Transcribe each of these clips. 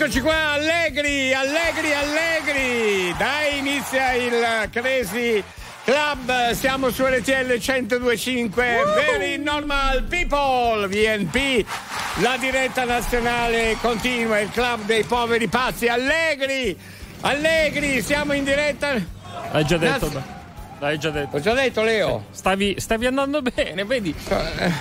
Eccoci qua, allegri, allegri, allegri. Dai, inizia il Crazy Club, siamo su RTL 1025, uh! Very Normal People, VNP, la diretta nazionale continua, il club dei poveri pazzi, allegri, allegri, siamo in diretta. Hai già detto. Naz- L'hai già detto. Ho già detto, Leo. Stavi, stavi andando bene, vedi?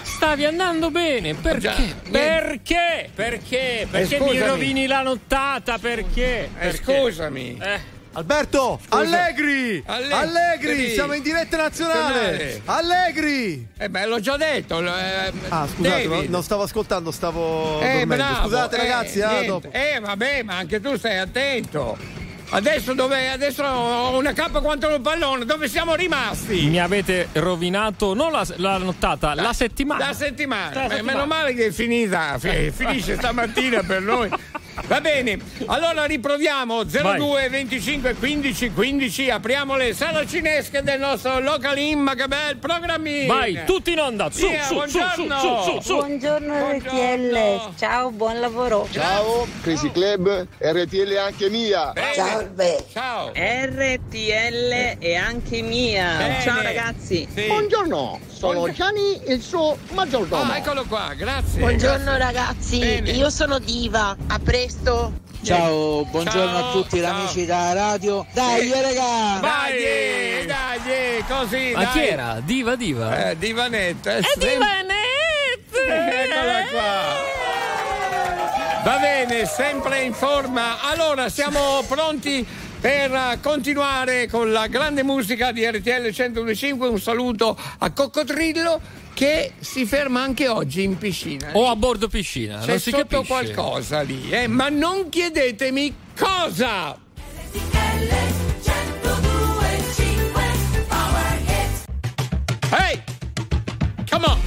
Stavi andando bene. Perché? Già, perché? Perché? Perché eh, mi rovini la nottata? Perché? Eh, scusami. Eh. Alberto, Allegri, Allegri, Allegri, siamo in diretta nazionale. Allegri. Eh beh, l'ho già detto. Eh, ah, scusate, no, non stavo ascoltando, stavo eh, dormendo. Bravo, scusate eh, ragazzi, ah, dopo. Eh, vabbè, ma anche tu stai attento. Adesso dove? Adesso ho una cappa quanto un pallone, dove siamo rimasti? Mi avete rovinato non la, la nottata, la, la, settimana. La settimana. La settimana. Meno male che è finita, finisce stamattina per noi. Va bene, allora riproviamo 02 25 15 15. Apriamo le sale cinesche del nostro local in che bel programmino. Vai, tutti in onda. Su, yeah, su, buongiorno. Su, su, su, Buongiorno RTL. Ciao, buon lavoro. Ciao, Crazy Club, RTL anche mia. Bene. Ciao, beh. Ciao. RTL è anche mia. Bene. Ciao ragazzi. Sì. Buongiorno. Sono Gianni, il suo maggiordomo. Ah, eccolo qua, grazie. Buongiorno grazie. ragazzi, Bene. io sono Diva. A presto. Ciao, buongiorno ciao, a tutti ciao. amici da radio. Dai, eh, raga! Dai, dai, così. Ma dai. chi era? Diva, Diva? Eh, Divanetta. È sem- Divanetta! Eccola qua. Va bene, sempre in forma. Allora, siamo pronti per continuare con la grande musica di RTL 125. Un saluto a Coccodrillo che si ferma anche oggi in piscina. O a bordo piscina. C'è non si sotto capisce. qualcosa lì, eh? ma non chiedetemi cosa. Hey! Come on!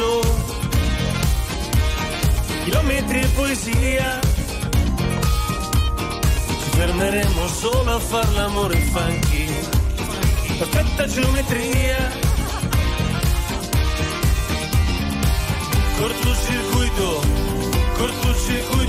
viaggio, chilometri e poesia. Ci fermeremo solo a far l'amore funky, perfetta geometria. cortocircuito, cortocircuito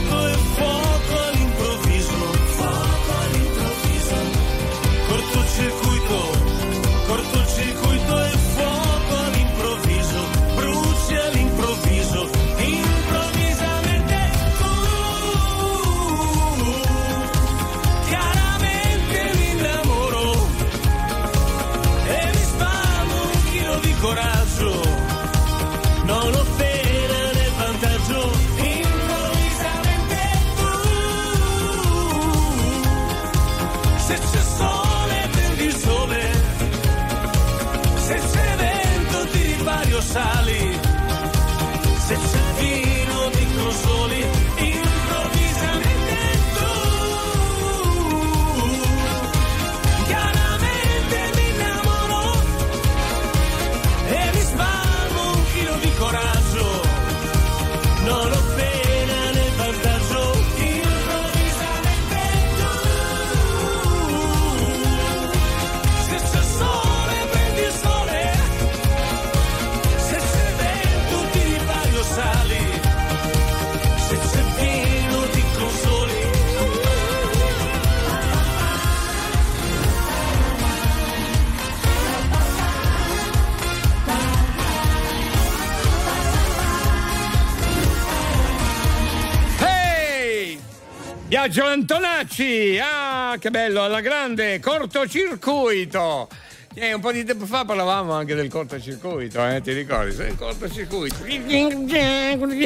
Viaggio Antonacci! Ah, che bello, alla grande, cortocircuito! Eh, un po' di tempo fa parlavamo anche del cortocircuito, eh, ti ricordi? Il cortocircuito.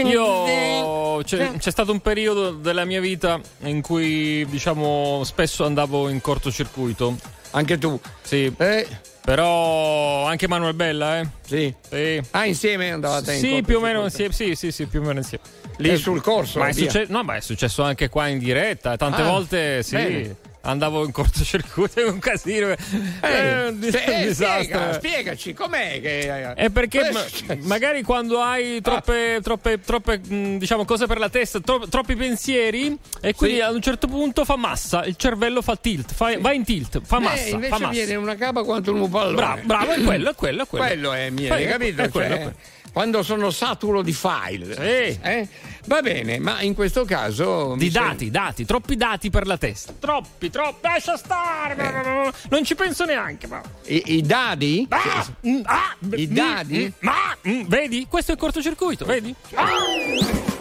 Io c'è, c'è stato un periodo della mia vita in cui, diciamo, spesso andavo in cortocircuito. Anche tu? Sì. Eh. Però anche Manuel Bella, eh? Sì. Sì. Ah, insieme andavate in Sì, più o meno insieme. Sì, sì, sì, più o meno insieme. Lì sul corso, Ma è, succe- no, ma è successo anche qua in diretta. Tante Ah, volte sì. bene. Andavo in cortocircuito, è un casino. Eh, eh, un, eh, spiega, spiegaci com'è che. È perché ma, magari quando hai troppe, ah. troppe, troppe diciamo, cose per la testa, tro, troppi pensieri, e quindi sì. ad un certo punto fa massa, il cervello fa tilt, fa, sì. va in tilt, fa massa. invece fa massa. viene una capa quanto un pallone. Bravo, bravo, è quello, è quello, è quello. Quello è mio, hai capito? È quello, cioè, quando sono saturo di file. Sì. Eh? Va bene, ma in questo caso. Di dati, sei... dati, troppi dati per la testa. Troppi, troppi. Lascia stare. Eh. Non ci penso neanche. Ma... I, I, dadi? Ah, mm, ah, I dadi? Mm, ma, mm, vedi? Questo è il cortocircuito, vedi? Ah.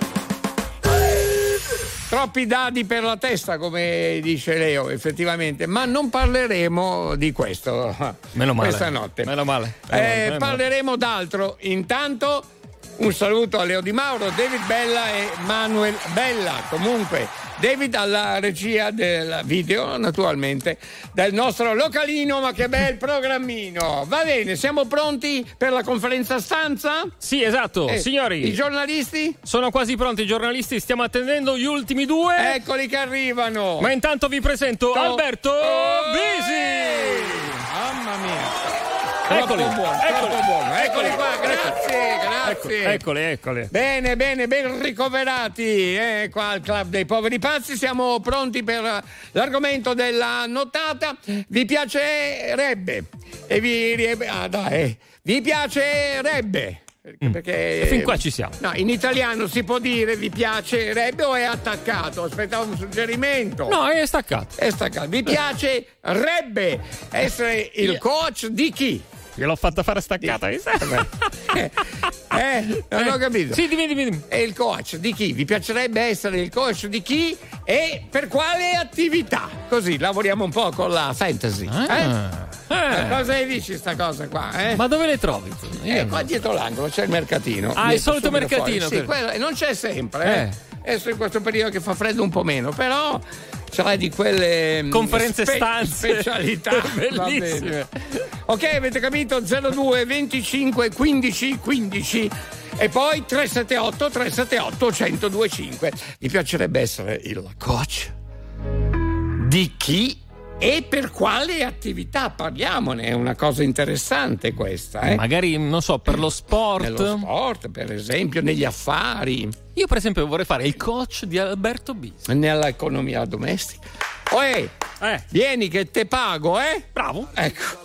Troppi dadi per la testa, come dice Leo, effettivamente, ma non parleremo di questo Meno male. questa notte. Meno male. Meno eh, male. parleremo d'altro. Intanto un saluto a Leo Di Mauro, David Bella e Manuel Bella. Comunque, David alla regia del video, naturalmente, del nostro localino, ma che bel programmino. Va bene, siamo pronti per la conferenza stanza? Sì, esatto, eh, signori. I giornalisti? Sono quasi pronti i giornalisti, stiamo attendendo gli ultimi due. Eccoli che arrivano. Ma intanto vi presento to- Alberto oh, Bisi. Mamma mia. Eccoli, buono, eccoli, buono. eccoli qua, grazie, grazie. Eccoli, eccoli. Bene, bene, ben ricoverati. Eh, qua al Club dei Poveri Pazzi siamo pronti per l'argomento della nottata. Vi piacerebbe? E vi, ah, dai, vi piacerebbe? Mm. Perché, e fin qua ci siamo. No, in italiano si può dire vi piacerebbe o è attaccato? Aspettavo un suggerimento. No, è staccato. È staccato. Vi piacerebbe essere il coach di chi? Gliel'ho fatta fare staccata, serve. eh, eh, non ho capito. Sì, dimmi, dimmi. È il coach di chi? Vi piacerebbe essere il coach di chi e per quale attività? Così lavoriamo un po' con la fantasy. Ah. Eh? Eh. Cosa ne dici sta cosa qua? Eh? Ma dove le trovi? Eh, qua dietro l'angolo c'è il mercatino. Ah, il solito mercatino. Sì, quello, non c'è sempre. Eh. eh. Adesso in questo periodo che fa freddo un po' meno, però c'hai di quelle mm, conferenze spe- stanze specialità bellissime. Ok, avete capito? 02 25 15 15 e poi 378 378 1025. Mi piacerebbe essere il coach di chi e per quale attività? Parliamone, è una cosa interessante questa. Eh? Magari, non so, per lo sport. Nello sport, per esempio, negli affari. Io, per esempio, vorrei fare il coach di Alberto Bis. Nell'economia domestica. Oe, eh. vieni che te pago, eh? Bravo. Ecco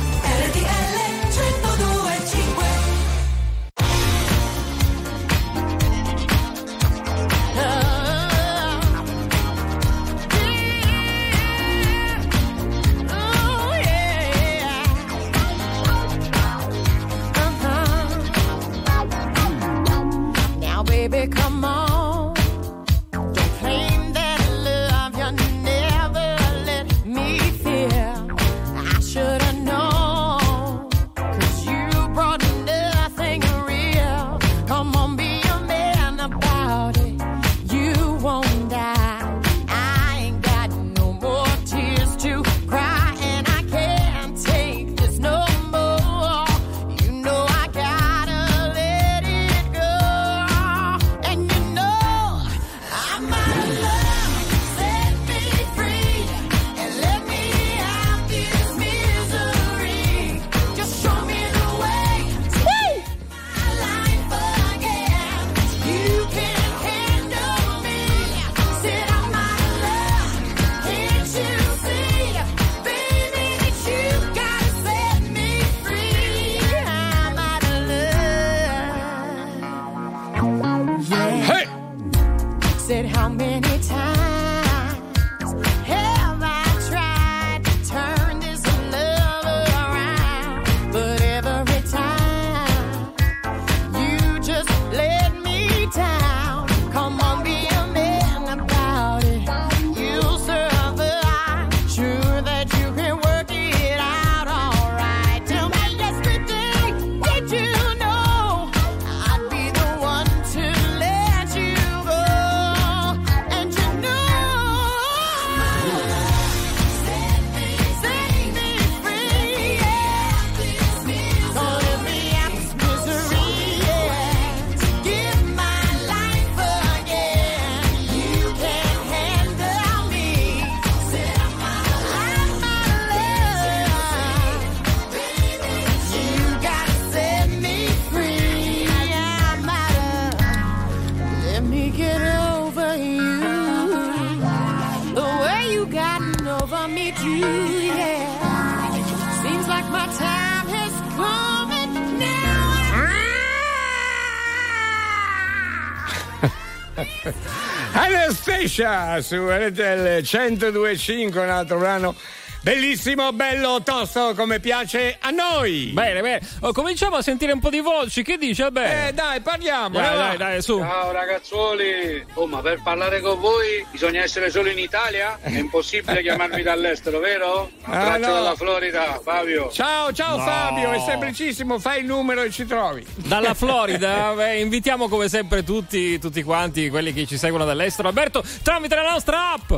Anastasia su RTL 1025, un altro brano bellissimo, bello, tosto, come piace a noi. Bene, bene. Oh, cominciamo a sentire un po' di voci. Che dice? Vabbè. Eh, dai, parliamo. Dai, eh, dai, dai, su. Ciao ragazzuoli, oh ma per parlare con voi bisogna essere solo in Italia? È impossibile chiamarmi dall'estero, vero? Un Ah, abbraccio no. dalla Florida, Fabio. Ciao, ciao No. Fabio, è semplicissimo, fai il numero e ci trovi. Dalla Florida, beh, invitiamo come sempre tutti, tutti quanti quelli che ci seguono dall'estero. Alberto, tramite la nostra app.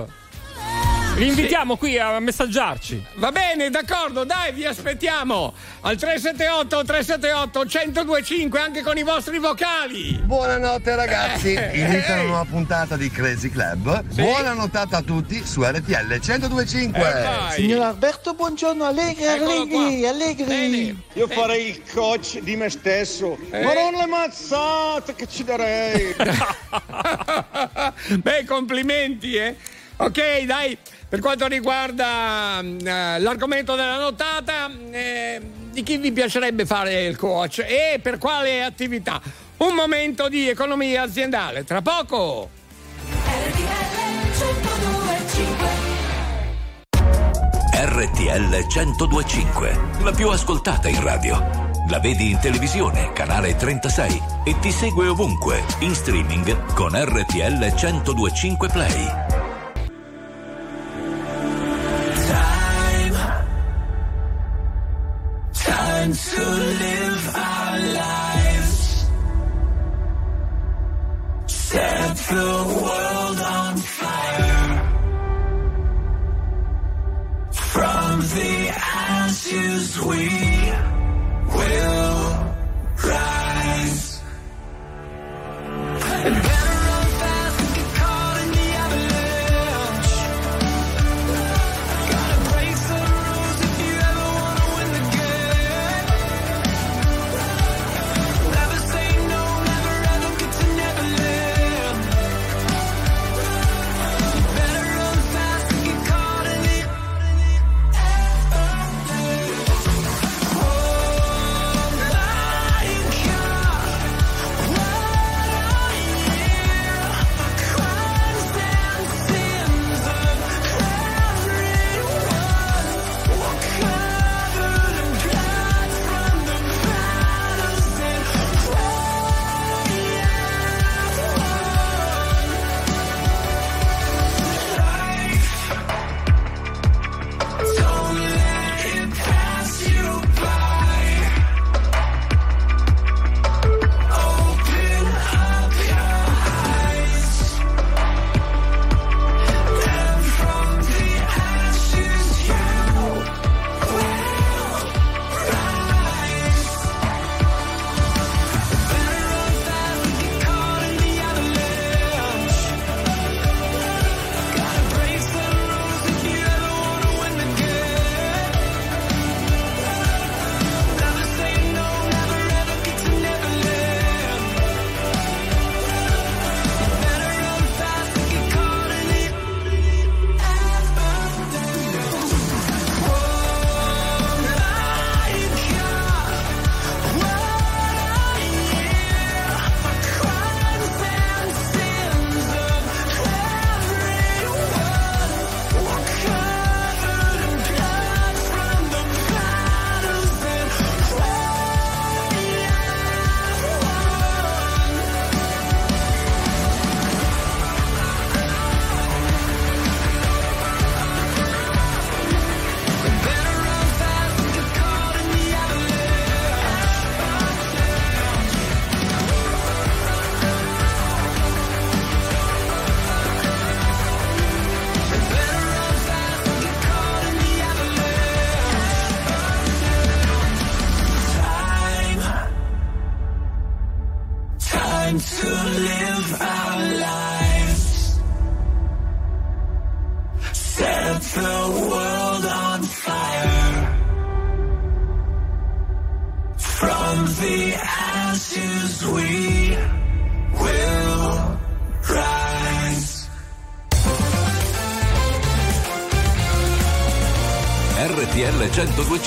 Vi invitiamo qui a messaggiarci. Va bene, d'accordo, dai, vi aspettiamo al 378 378 1025 anche con i vostri vocali. Buonanotte ragazzi, Eh, inizia eh, una nuova puntata di Crazy Club. Sì. Buona nottata a tutti su RTL 1025. Eh. Signor Alberto, buongiorno, allegri, Eccolo allegri, qua. allegri. Bene. Io farei il coach di me stesso. Eh. Ma non le mazzate che ci darei. Beh, complimenti, eh. Ok, dai, per quanto riguarda mm, eh, l'argomento della nottata, eh, di chi vi piacerebbe fare il coach e per quale attività? Un momento di economia aziendale, tra poco. RTL 1025, la più ascoltata in radio. La vedi in televisione, canale 36 e ti segue ovunque, in streaming con RTL 1025 Play.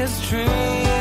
This dream.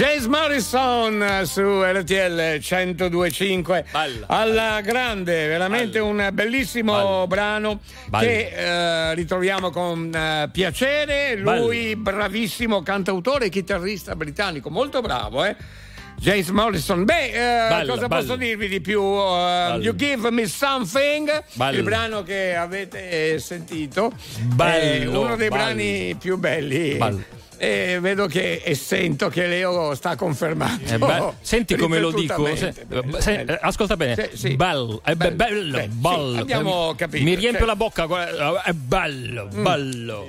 James Morrison su RTL 1025 alla grande, veramente un bellissimo brano Bello. che eh, ritroviamo con eh, piacere. Lui, bravissimo cantautore e chitarrista britannico, molto bravo, eh. James Morrison, beh, eh, Bello, cosa bello. posso dirvi di più? Eh, you Give Me Something, Bello. il brano che avete sentito, Bello, è uno dei bello. brani più belli. Bello. E vedo che e sento che Leo sta confermando. È bello. Senti come lo dico. Se- ripetutamente. se- eh, ascolta bene. Sì, sì. Bello, è be- bello, Sì, sì, bello. abbiamo capito, Mi riempio sì. la bocca. È bello, bello.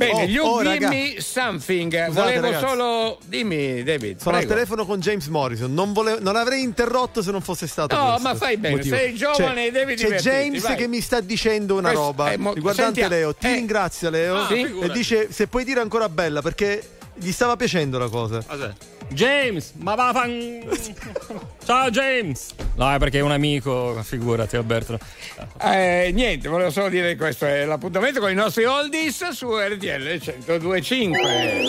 Bene, Oh, you oh, give raga. me something. Scusate, Volevo ragazzi. solo. Dimmi, David. Sono prego. al telefono con James Morrison. Non, volevo- non avrei interrotto se non fosse stato No, ma fai bene, motivo. sei giovane e devi C'è James vai. che mi sta dicendo una Questo- roba eh, mo- riguardante sentiamo. Leo. Ti Eh. ringrazia, Leo. Ah, sì? E dice se puoi dire ancora bella perché gli stava piacendo la cosa. James, ma va fan... Ciao James. No, è perché è un amico, figurati Alberto. Eh, niente, volevo solo dire che questo è l'appuntamento con i nostri oldies su RTL 1025.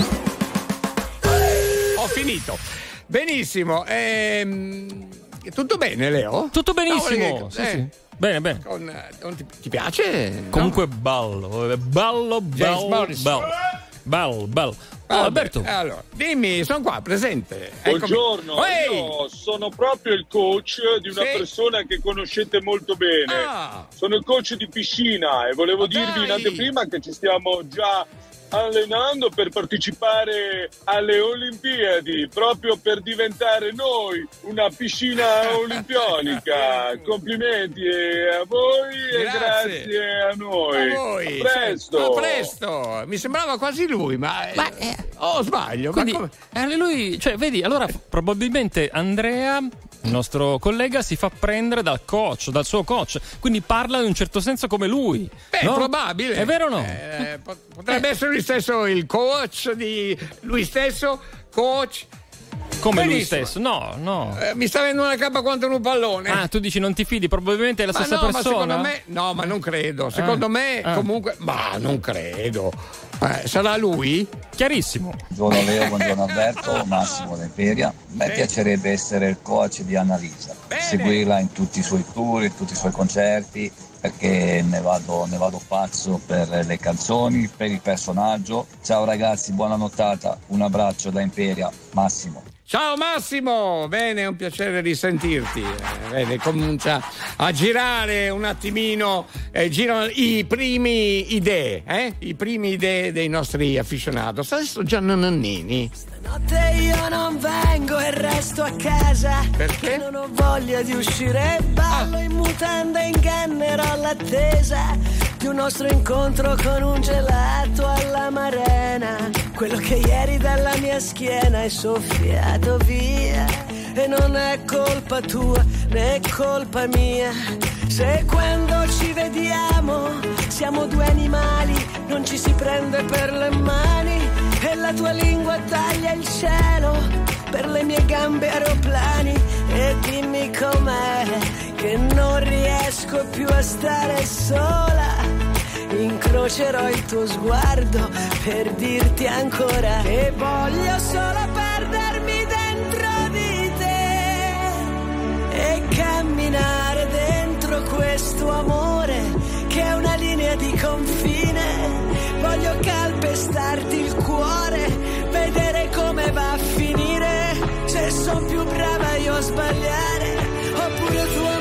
Ho finito. Benissimo. ehm, tutto bene, Leo? Tutto benissimo. No, sì, eh, sì. Bene, bene. con- eh, ti, piace? Comunque bello, eh, bello, James bello, Morrison. Bello. Bello, bello. Oh, Vabbè, Alberto. Allora, dimmi, sono qua, presente. Eccomi. Buongiorno, Ehi! io sono proprio il coach di una Sì. persona che conoscete molto bene. Ah. Sono il coach di piscina e volevo dirvi in anteprima che ci stiamo già allenando per partecipare alle Olimpiadi, proprio per diventare noi una piscina olimpionica. Complimenti a voi e Grazie. grazie a noi. A voi. A presto. A presto. Mi sembrava quasi lui, ma. eh, oh, sbaglio. Quindi, ma come- eh, lui, cioè, vedi, allora probabilmente Andrea, il nostro collega, si fa prendere dal coach, dal suo coach, quindi parla in un certo senso come lui. Beh, no? probabile. È vero o no? Eh, pot- potrebbe essere lui stesso il coach di lui stesso, coach. Come lui benissimo. stesso? No, no. Eh, mi sta avendo una cappa quanto un pallone. Ah, tu dici non ti fidi, probabilmente è la ma stessa no, ma persona. secondo me, no, ma non credo. Secondo Ah. me, Ah. comunque, ma non credo. Eh, sarà lui? Chiarissimo. Buongiorno Leo, buongiorno Alberto, Massimo da Imperia. A me piacerebbe essere il coach di Annalisa, seguirla in tutti i suoi tour, in tutti i suoi concerti, perché ne vado, ne vado pazzo per le canzoni, per il personaggio. Ciao ragazzi, buona nottata, un abbraccio da Imperia, Massimo. Ciao Massimo, bene, è un piacere risentirti. Eh, vede, comincia a girare un attimino, eh, girano i primi idee, eh? i primi idee dei nostri afficionados. Adesso già Nannini. Notte io non vengo e resto a casa Perché? Non ho voglia di uscire ballo in mutanda e ingannerò l'attesa Di un nostro incontro con un gelato all'amarena Quello che ieri dalla mia schiena è soffiato via. E non è colpa tua né colpa mia. Se quando ci vediamo siamo due animali Non ci si prende per le mani. E la tua lingua taglia il cielo per le mie gambe aeroplani e dimmi com'è che non riesco più a stare sola. Incrocerò il tuo sguardo per dirti ancora e voglio solo perdermi dentro di te e camminare dentro questo amore che è una linea di confine. Voglio calpestarti il cuore, vedere come va a finire. Se sono più brava io a sbagliare, oppure tu a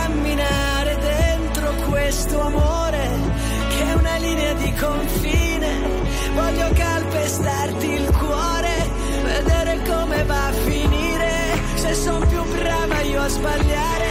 questo amore che è una linea di confine. Voglio calpestarti il cuore, vedere come va a finire. Se sono più brava io a sbagliare,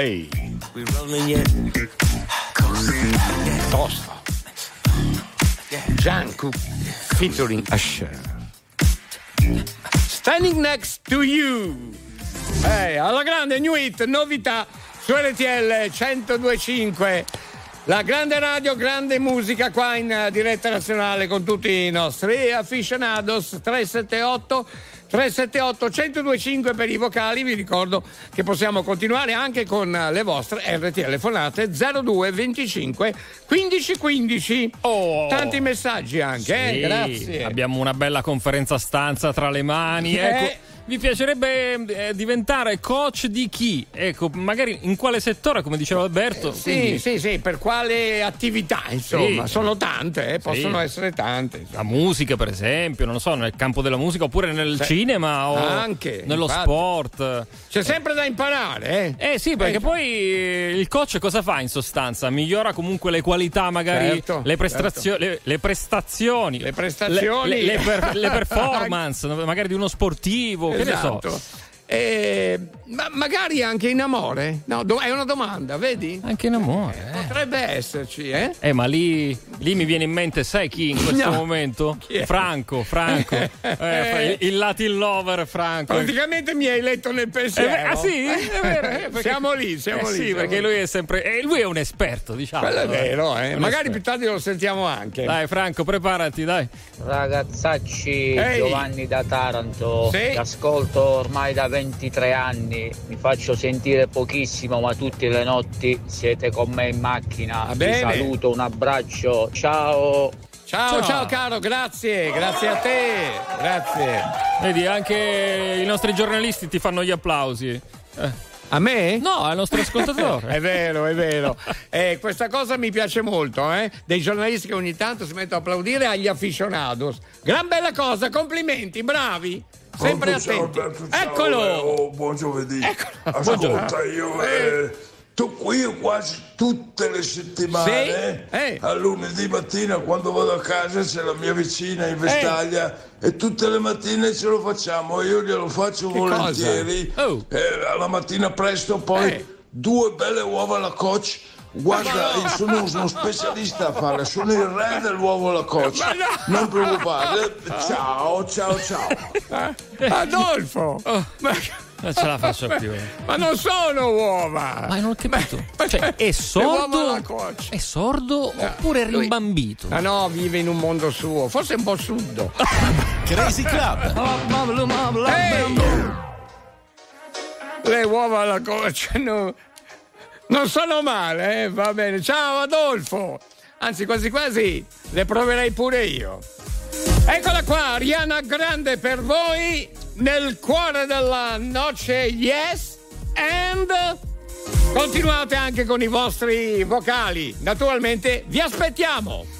Hey. Tosta. Jungkook featuring Usher. Standing next to you. Ehi, alla grande new hit, novità su RTL 1025. La grande radio, grande musica qua in eh, diretta nazionale con tutti i nostri aficionados 378 378 1025 per i vocali, vi ricordo che possiamo continuare anche con eh, le vostre RTL fonate 02 25 15 15. Tanti messaggi anche, eh? Sì, Grazie. Abbiamo una bella conferenza stanza tra le mani. Eh. Ecco, vi piacerebbe eh, diventare coach di chi? Ecco, magari in quale settore, come diceva Alberto? Sì, Quindi- sì, sì, per quale attività, insomma, Sì. sono tante, eh, possono Sì. essere tante. La musica, per esempio, non lo so, nel campo della musica oppure nel Sì. cinema o Anche, nello infatti. sport. C'è sempre da imparare, eh? Eh sì, perché Eh, poi eh, il coach cosa fa in sostanza? Migliora comunque le qualità, magari Certo, le, prestazio- certo. le, le prestazioni, Le prestazioni. le, le- per- le performance, magari di uno sportivo, che ne so. Eh, ma magari anche in amore? No, do- è una domanda, vedi? Anche in amore. Potrebbe esserci, eh? Eh, ma lì, lì mi viene in mente, sai chi in questo No. momento? Chi è? Franco, Franco. Eh, il, il Latin lover Franco. Praticamente mi hai letto nel pensiero. Eh, ah sì? È vero, eh, perché- siamo lì, siamo Eh lì. sì, siamo perché lì. lui è sempre. eh, lui è un esperto, diciamo. Quello è vero, eh. Un Magari esperto. più tardi lo sentiamo anche. Dai, Franco, preparati, dai. Ragazzacci, Ehi. Giovanni da Taranto, Sì. ti ascolto ormai da 23 anni, mi faccio sentire pochissimo ma tutte le notti siete con me in macchina, Va vi bene. saluto, un abbraccio, ciao! Ciao, ciao, Ciao. caro, grazie, grazie a te. Grazie. Vedi, anche i nostri giornalisti ti fanno gli applausi. Eh. A me? No, al nostro ascoltatore. è vero, è vero. Eh, questa cosa mi piace molto, eh? Dei giornalisti che ogni tanto si mettono a applaudire agli aficionados. Gran bella cosa, complimenti, bravi. Sempre attenti. Alberto, Eccolo! Leo, buon giovedì. Ascolta, buongiorno. io eh, tu qui quasi tutte le settimane, Sì? Eh. a lunedì mattina quando vado a casa c'è la mia vicina in vestaglia e tutte le mattine ce lo facciamo. Io glielo faccio Che volentieri. Oh. Eh, alla mattina presto, poi Eh. due belle uova alla coach. Guarda, io sono uno specialista a farle, sono il re dell'uovo alla. Ma no! Non preoccupate. Ciao, ciao, ciao. Adolfo! Ma, Non ce la faccio più. ma non sono uova! Ma non ho capito. Ma- Cioè, è sordo? È sordo oppure lui- rimbambito? Ah no, vive in un mondo suo, forse un po' suddo. Crazy Club. Ehi! Le uova alla coach no- non sono male, eh? va bene. Ciao Adolfo! Anzi, quasi quasi le proverei pure io. Eccola qua, Ariana Grande per voi, nel cuore della noce, yes, and continuate anche con i vostri vocali. Naturalmente vi aspettiamo.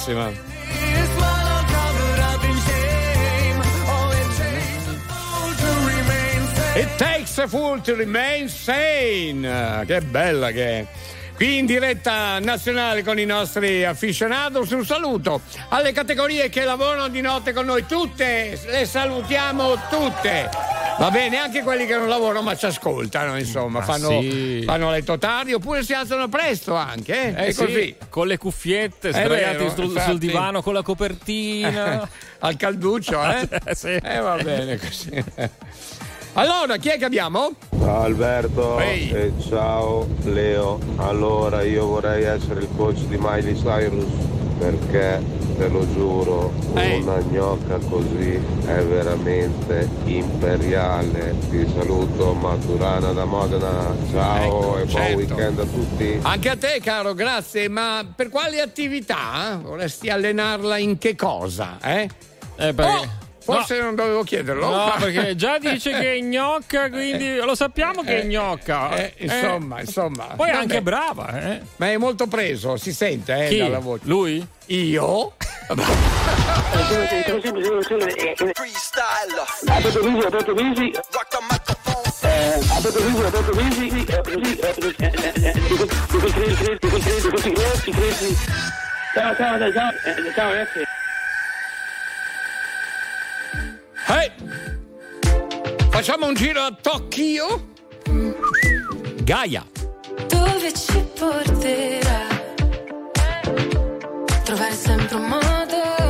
bellissima. It takes a fool to remain sane. Che bella che è qui in diretta nazionale con i nostri afficionati, Un saluto alle categorie che lavorano di notte con noi, tutte le salutiamo tutte. Va bene, anche quelli che non lavorano ma ci ascoltano, insomma, fanno, sì. fanno, letto tardi oppure si alzano presto anche. Eh? Eh, sì, con le cuffiette sdraiati vero, sul, sul, divano con la copertina. Al calduccio, eh? eh? sì. Eh va bene così. Allora, chi è che abbiamo? Ciao Alberto hey. e eh, ciao Leo. Allora, io vorrei essere il coach di Miley Cyrus perché te lo giuro Ehi. una gnocca così è veramente imperiale ti saluto Maturana da Modena ciao ecco, e certo. buon weekend a tutti anche a te caro grazie ma per quale attività vorresti allenarla in che cosa eh? Eh, perché... oh! Forse non dovevo chiederlo. No, perché già dice che è gnocca, quindi lo sappiamo che è Eh, gnocca. eh, insomma, insomma. Poi è anche brava, eh. Ma è molto preso, si sente eh, Chi? dalla voce. Lui? Io? Ciao, ciao, ciao, eh, ciao ragazzi. Hey! Facciamo un giro a Tokyo? Gaia. Dove ci porterà? Trovare sempre un modo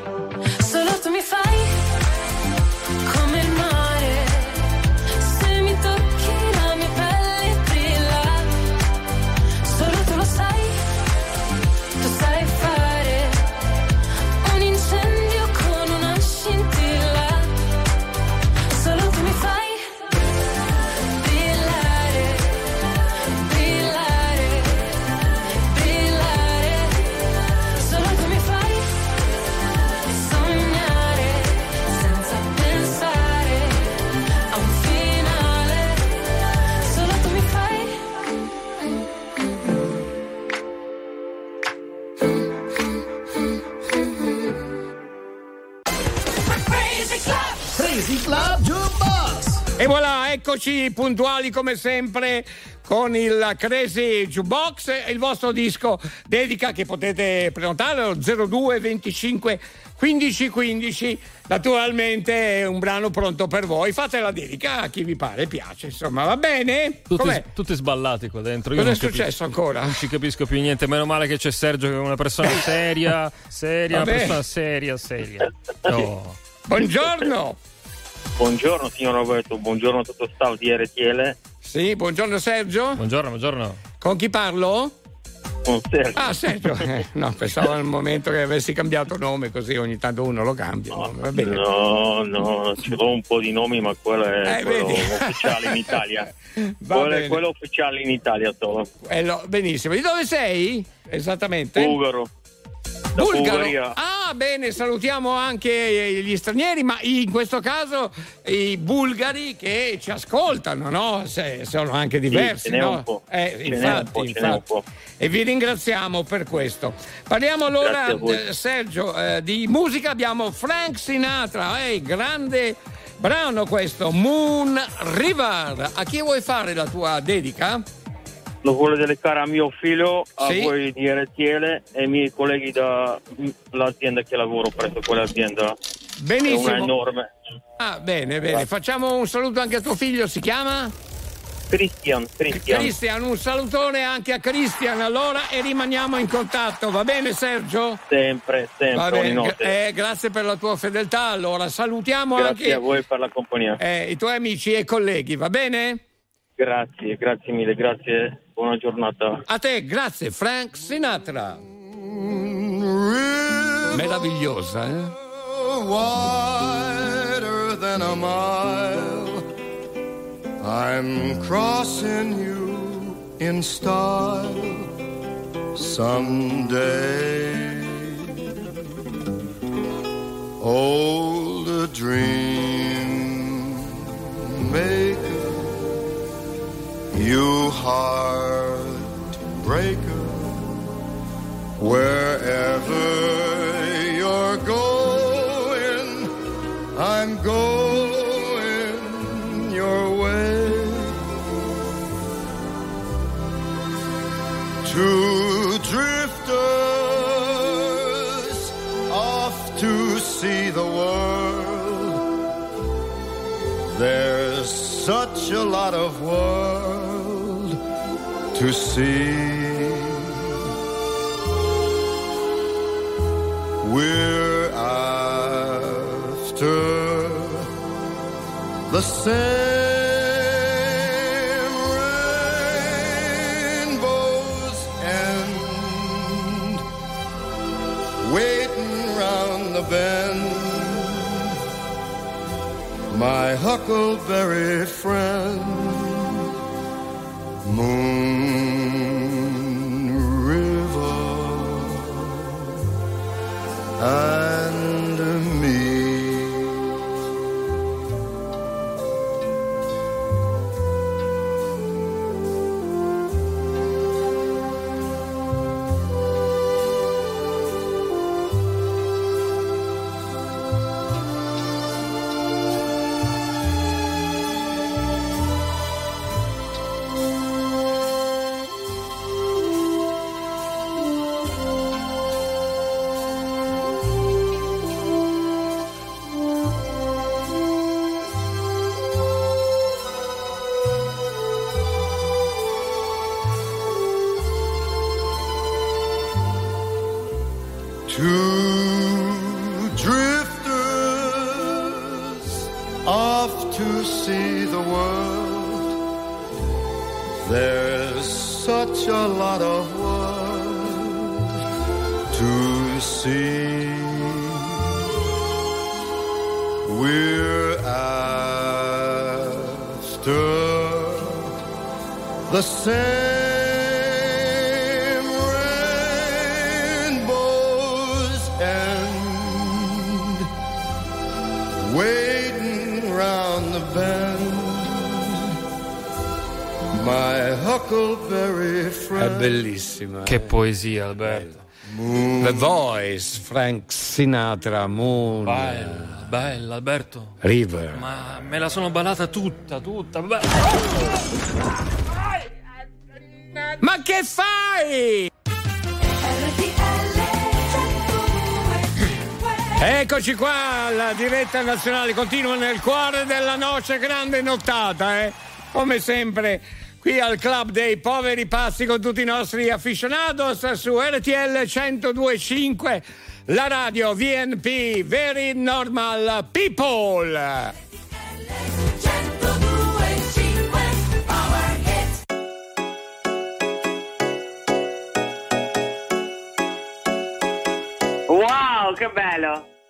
Solo tu mi E voilà, eccoci puntuali come sempre con il Crazy Jukebox e il vostro disco dedica che potete prenotare allo 02 25 15 15. Naturalmente è un brano pronto per voi. Fate la dedica a chi vi pare piace, insomma, va bene? Tutti, Com'è? tutti sballati qua dentro. Cosa è successo capisco- ancora? Non ci capisco più niente. Meno male che c'è Sergio, che è una persona seria, seria, una Vabbè. persona seria, seria. Oh. Buongiorno. Buongiorno signor Roberto, buongiorno a tutto staff di RTL. Sì, buongiorno Sergio. Buongiorno, buongiorno. Con chi parlo? Con Sergio. Ah, Sergio. Eh, no, pensavo al momento che avessi cambiato nome, così ogni tanto uno lo cambia. Va bene. No, no, ce l'ho un po' di nomi, ma quello è Eh, quello vedi. ufficiale in Italia. Va quello bene. è quello ufficiale in Italia solo. Eh, no, benissimo. Di dove sei? Esattamente. Bulgaro. Bulgaro. Ah, bene, salutiamo anche gli stranieri, ma in questo caso i bulgari che ci ascoltano, no? Se- sono anche diversi, ce n'è no? un po'. Eh, infatti, infatti. po'. E vi ringraziamo per questo. Parliamo allora, eh, Sergio, eh, di musica. Abbiamo Frank Sinatra, eh, grande brano questo, Moon River. A chi vuoi fare la tua dedica? Lo vuole dedicare a mio figlio, a Sì. voi di RTL e ai miei colleghi dall'azienda che lavoro presso quell'azienda. Benissimo. Una enorme. Ah, bene, bene. Facciamo un saluto anche a tuo figlio, si chiama? Christian, Christian. Cristian, un salutone anche a Cristian allora e rimaniamo in contatto, va bene Sergio? Sempre, sempre, eh, grazie per la tua fedeltà, allora salutiamo Grazie anche a voi per la compagnia. eh, i tuoi amici e colleghi, va bene? Grazie, grazie mille, grazie. Buona giornata. A te, grazie Frank Sinatra. Meravigliosa, eh? wider than a mile. I'm crossing you in style someday. Old dream maker, you heartbreaker, wherever you're going, I'm going your way. Two drifters off to see the world. There's such a lot of world to see. We're after the same rainbow's end, waiting round the bend. My huckleberry friend, Moon River. And Che poesia, Alberto. The Voice, Frank Sinatra, Moon. Bella, bella, Alberto. River. Ma me la sono ballata tutta, tutta. Ma che fai? Eccoci qua, la diretta nazionale continua nel cuore della noce, grande nottata, eh? Come sempre, qui al Club dei Poveri Pazzi con tutti i nostri aficionados su RTL 1025, la radio VNP, Very Normal People. Wow, che bello!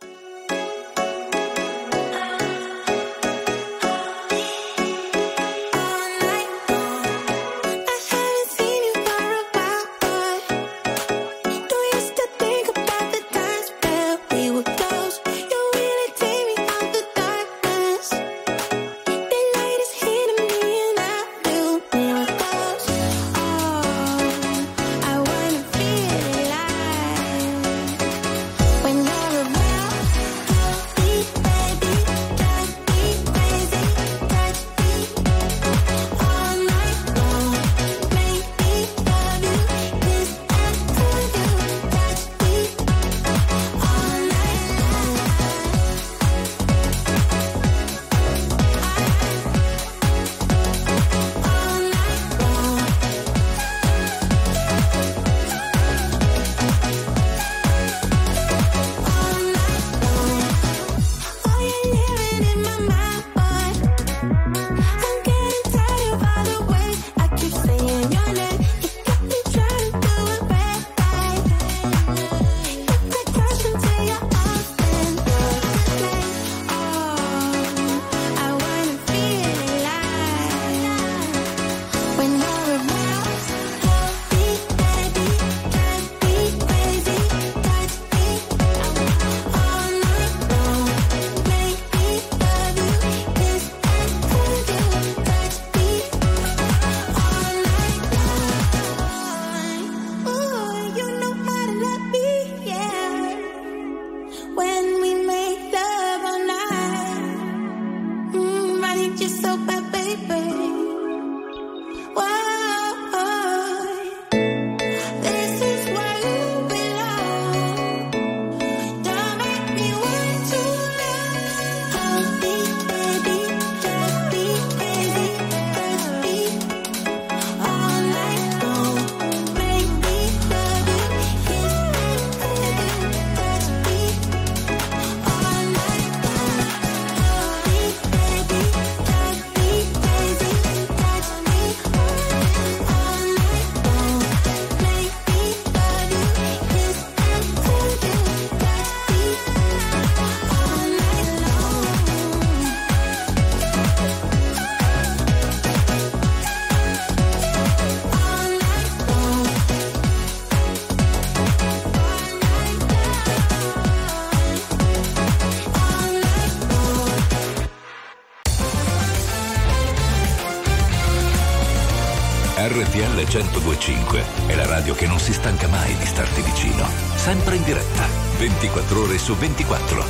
1025 è la radio che non si stanca mai di starti vicino. Sempre in diretta, 24 ore su 24.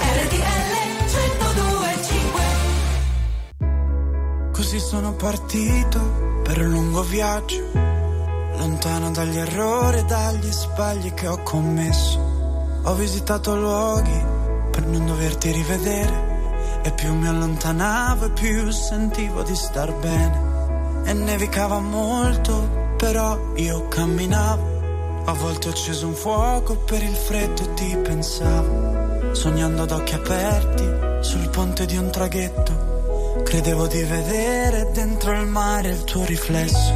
RTL 1025 Così sono partito per un lungo viaggio, lontano dagli errori e dagli sbagli che ho commesso. Ho visitato luoghi per non doverti rivedere e più mi allontanavo e più sentivo di star bene. E nevicava molto, però io camminavo. A volte ho acceso un fuoco per il freddo e ti pensavo. Sognando ad occhi aperti sul ponte di un traghetto. Credevo di vedere dentro il mare il tuo riflesso.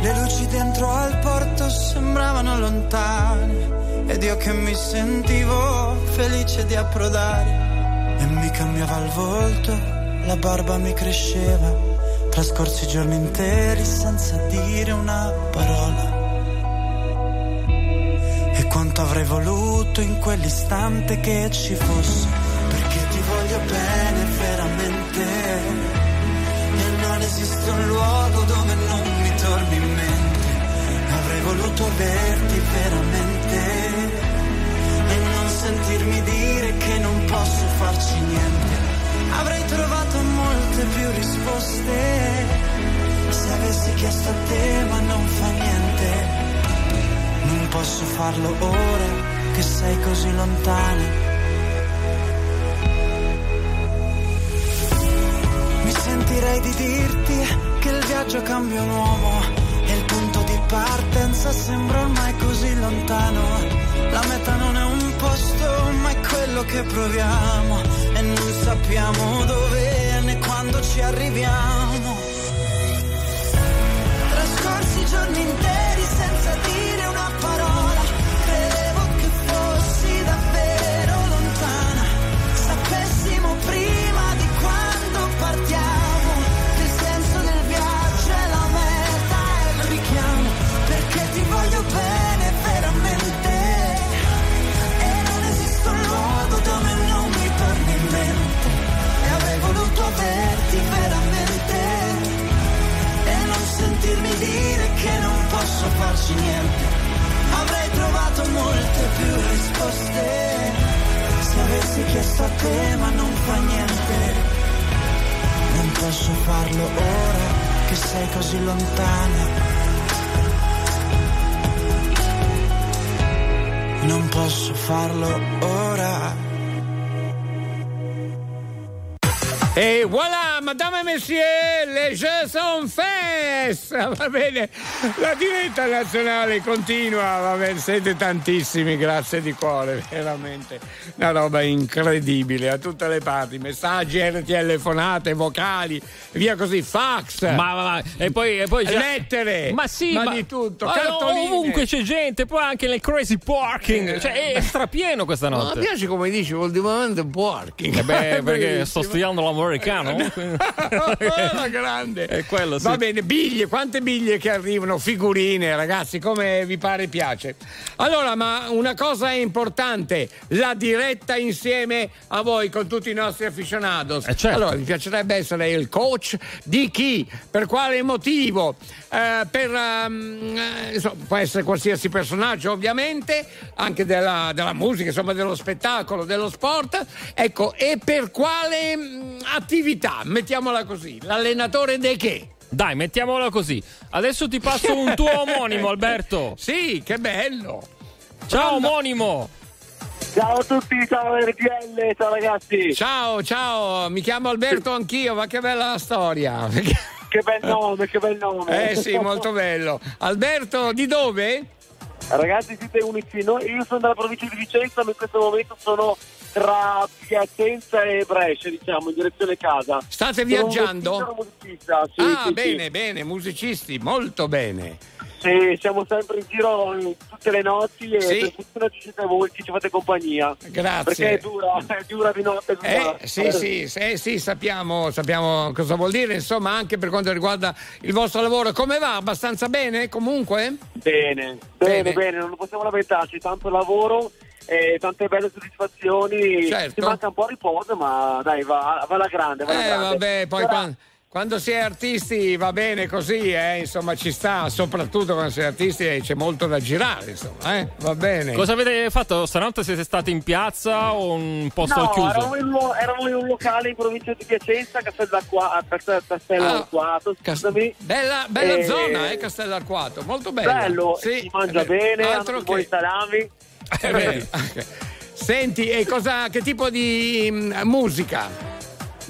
Le luci dentro al porto sembravano lontane. Ed io che mi sentivo felice di approdare. E mi cambiava il volto, la barba mi cresceva. Trascorsi giorni interi senza dire una parola. E quanto avrei voluto in quell'istante che ci fosse. Perché ti voglio bene veramente. E non esiste un luogo dove non mi torni in mente. Avrei voluto averti veramente e non sentirmi dire che non posso farci niente. Molte più risposte se avessi chiesto a te, ma non fa niente. Non posso farlo ora che sei così lontana. Mi sentirei di dirti che il viaggio cambia un uomo e il punto di partenza sembra ormai così lontano. La meta non è un posto, ma è quello che proviamo e non sappiamo dove quando ci arriviamo. Trascorsi giorni interi posso farci niente. Avrei trovato molte più risposte. Se avessi chiesto a te, ma non fa niente. Non posso farlo ora che sei così lontana. Non posso farlo ora. E voilà, madame et messieurs, les jeux sont faits! Va bene, la diretta nazionale continua, va bene, siete tantissimi, grazie di cuore, veramente. Una roba incredibile, a tutte le parti, messaggi, telefonate, vocali, via così, fax. Ma, ma, ma, e poi, e poi già- lettere, Ma sì, ma ma, di tutto, ma cartoline. ovunque c'è gente, poi anche nel crazy parking. Cioè, è strapieno questa Ma notte. mi piace come dici ultimamente working. Eh beh, perché sto studiando l'americano. La grande. È quello, sì. Va bene, biglie, quante biglie che arrivano, figurine, ragazzi, come vi pare piace. Allora, ma una cosa importante, la diretta insieme a voi con tutti i nostri aficionados. certo. Allora, vi piacerebbe essere il coach di chi? Per quale motivo? Eh, per, eh, insomma, può essere qualsiasi personaggio, ovviamente, anche della, della musica, insomma, dello spettacolo, dello sport. Ecco, e per quale mm, attività? Mettiamola così. L'allenatore di che? Dai, mettiamola così. Adesso ti passo un tuo omonimo, Alberto. Sì, che bello. Ciao, omonimo. Ciao a tutti, ciao RTL, ciao ragazzi. Ciao, ciao, mi chiamo Alberto anch'io, ma che bella la storia. Che bel nome, che bel nome. Eh sì, molto bello. Alberto, di dove? Ragazzi, siete unici. No, io sono dalla provincia di Vicenza, ma in questo momento sono tra Piacenza e Brescia, diciamo, in direzione casa. State Sono viaggiando? un musicista, sì, ah, sì, bene, sì. bene, musicisti, molto bene. Sì, siamo sempre in giro tutte le notti e Sì. per fortuna ci siete voi che ci fate compagnia. Grazie. Perché è dura, è dura di notte. dura. Eh, sì, sì, sì, sì, sappiamo, sappiamo cosa vuol dire, insomma, anche per quanto riguarda il vostro lavoro. Come va? Abbastanza bene comunque? Bene, bene, bene, non possiamo lamentarci, tanto lavoro e tante belle soddisfazioni. Certo. Ci manca un po' di riposo, ma dai, va, va alla grande. Va alla Eh, grande. vabbè, poi Sarà- quan- quando si è artisti va bene così, eh, insomma ci sta, soprattutto quando si è artisti eh, c'è molto da girare, insomma, eh, va bene. Cosa avete fatto stanotte? Siete stati in piazza o un posto No, chiuso? eravamo in, un lo- eravamo in un locale in provincia di Piacenza, Castell'Arquato, Castel- Castell'Arquato, scusami. Bella, bella Eh, zona, eh, Castellarquato, molto bello. Bello, Sì, si mangia vero. bene, Altro hanno buoni che- salami. è vero. Ok. Senti, e cosa, che tipo di mm, musica?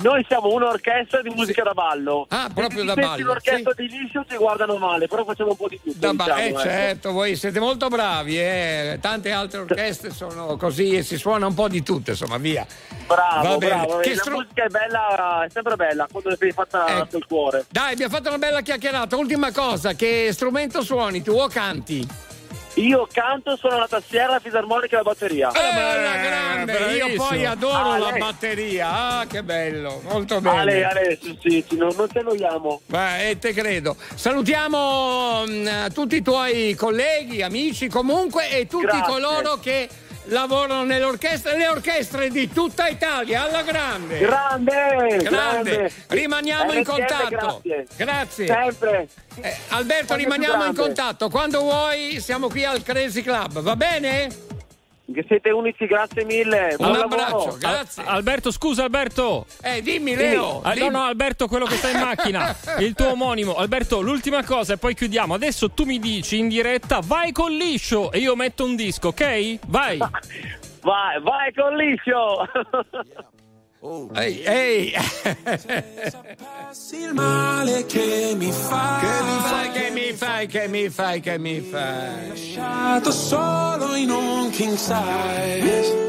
Noi siamo un'orchestra di musica da ballo. Ah, proprio da Se ballo, senti l'orchestra di liscio ci guardano male, però facciamo un po' di tutto. Da ba- diciamo, eh, ecco. certo, voi siete molto bravi, eh. tante altre orchestre sono così e si suona un po' di tutto, insomma, via. Bravo, bravo. Che la stru- musica è bella, è sempre bella quando l'hai fatta sul cuore. Dai, abbiamo fatto una bella chiacchierata. Ultima cosa, che strumento suoni tu o canti? Io canto, suono la tastiera, la fisarmonica e la batteria. Eh, la grande, io poi adoro Ah, la batteria. Ah, che bello, molto bene. Ale, Ale, sì, sì, sì, non, non ci annoiamo. Beh, eh, te credo. Salutiamo mm, tutti i tuoi colleghi, amici comunque e tutti Grazie. coloro che lavorano nell'orchestra, le orchestre di tutta Italia, alla grande. Grande, Grande. grande. Rimaniamo in RTL, contatto. Grazie. Grazie. Sempre. Eh, Alberto, Quando rimaniamo in contatto. Quando vuoi siamo qui al Crazy Club, va bene? Che siete unici, grazie mille. Un Buon abbraccio, lavoro. grazie. Al- Alberto, scusa Alberto. Eh, dimmi Leo. Ah, no, dimmi. no, Alberto, quello che sta in macchina, il tuo omonimo. Alberto, l'ultima cosa e poi chiudiamo. Adesso tu mi dici in diretta, vai con liscio e io metto un disco, ok? Vai. Vai, vai con liscio. Ehi, ehi. il male che mi fai. Che mi fai, che mi fai, che mi fai, che mi fai. lasciato solo in un king size.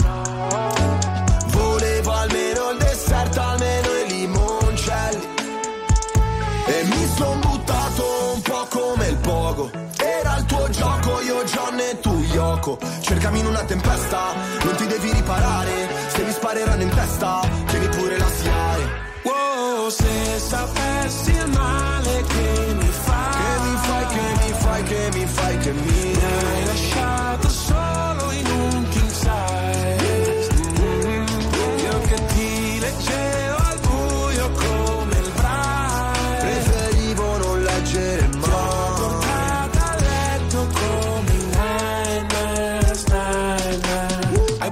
Volevo almeno il dessert, almeno i limoncelli E mi son buttato un po' come il pogo. Era il tuo gioco, io John e tu Yoko. Cercami in una tempesta, non ti devi riparare. Se mi spareranno in testa, tieni pure la Wow, se sapessi il male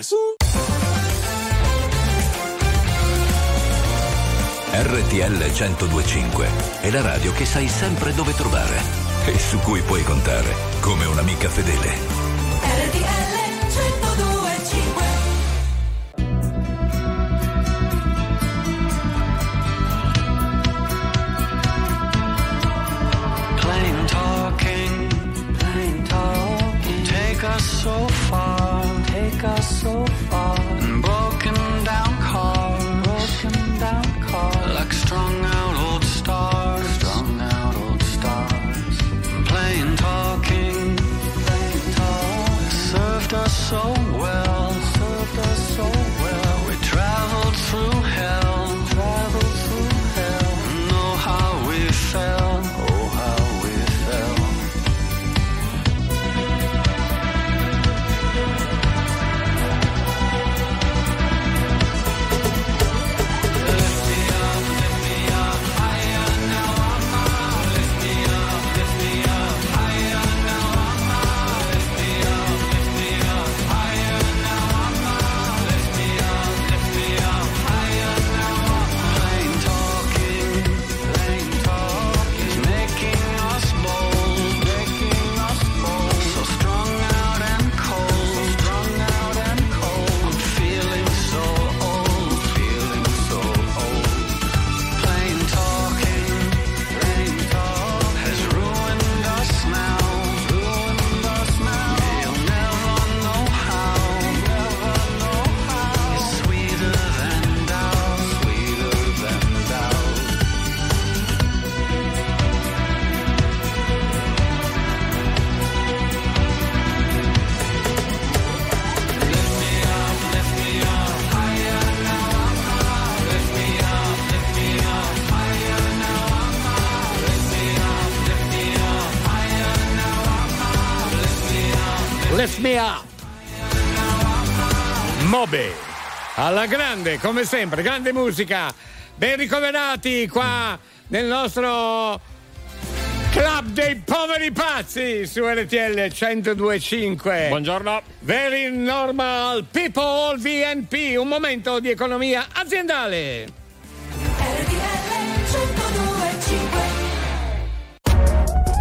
Mars. RTL 1025 è la radio che sai sempre dove trovare e su cui puoi contare come un'amica fedele. RTL 1025 Plain talking, plain talking. Take us so far, me up. Mobe. Alla grande, come sempre, grande musica. Ben ricoverati qua nel nostro club dei poveri pazzi su RTL 1025. Buongiorno. Very normal people VNP, un momento di economia aziendale.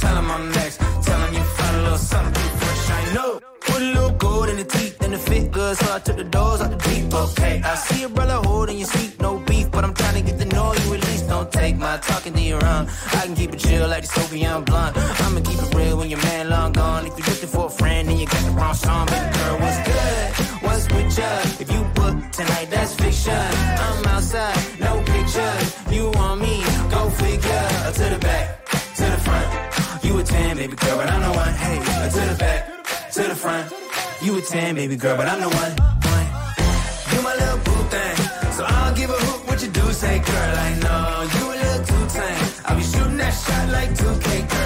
Tell 'em I'm, next. Tell 'em you find a little something fresh. I know. Put a little gold in the teeth and the fit good, so I took the doors out the deep. Okay, I see a brother holding your seat, no beef, but I'm trying to get the know you at least. Don't take my talking to your own. I can keep it chill like the Soviet blunt. I'ma keep it real when your man long gone. If you're looking for a friend and you got the wrong song, baby girl, what's good? Girl, but I'm the one. Hey, to the back, to the front. You a 10, baby girl, but I'm the one. one. You my little boo thing. So I'll give a hoot what you do say, girl. I know you a little too tame. I'll be shooting that shot like 2K, girl.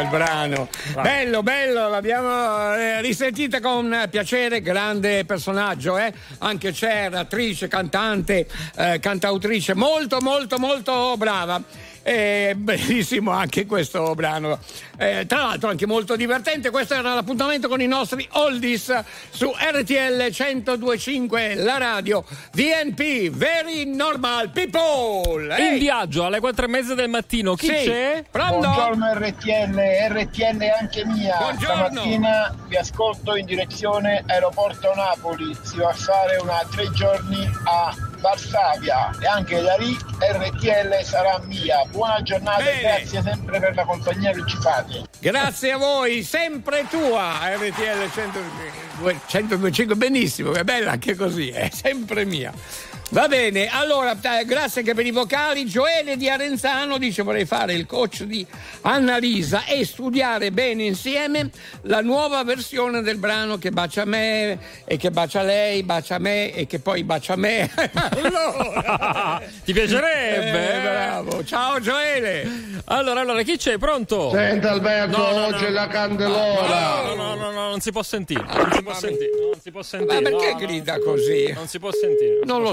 il brano. Bello, bello, l'abbiamo eh, risentita con piacere, grande personaggio, eh? Anche c'era attrice, cantante, eh, cantautrice, molto, molto, molto brava. E bellissimo anche questo brano. Eh, tra l'altro anche molto divertente. Questo era l'appuntamento con i nostri oldies su RTL 1025, la radio VNP, Very Normal People. In viaggio alle quattro e mezza del mattino, chi Sì. c'è? Pronto? Buongiorno RTL, RTL anche mia. Buongiorno. Stamattina vi ascolto in direzione aeroporto Napoli. Si va a fare una tre giorni a Varsavia e anche da lì RTL sarà mia. Buona giornata e grazie sempre per la compagnia che ci fate. Grazie a voi, sempre tua RTL 102 125, benissimo, è bella anche così, è sempre mia. Va bene, allora eh, grazie anche per i vocali. Gioele di Arenzano dice vorrei fare il coach di Annalisa e studiare bene insieme la nuova versione del brano che bacia me e che bacia lei, bacia me e che poi bacia me. allora, Ti piacerebbe? Eh, bravo. Ciao Gioele. Allora, allora, chi c'è? Pronto? Senta Alberto, No, no, oggi no. è la candelora. No, no, no, no, non si può sentire. Non si può sentire. Non si può sentire. Ma perché no, no. grida così? Non si può sentire. Non lo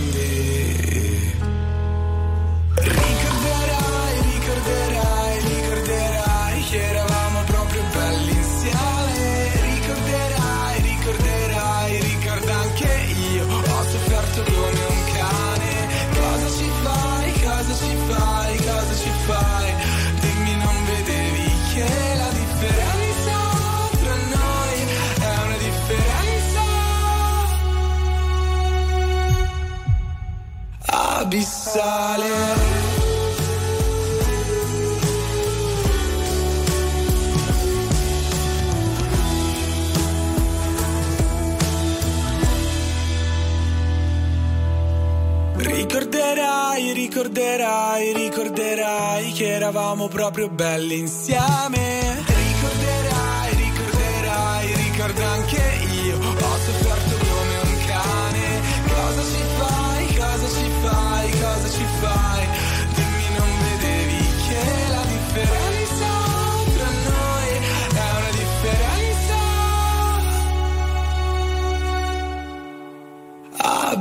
Abissale. Ricorderai, ricorderai, ricorderai che eravamo proprio belli insieme.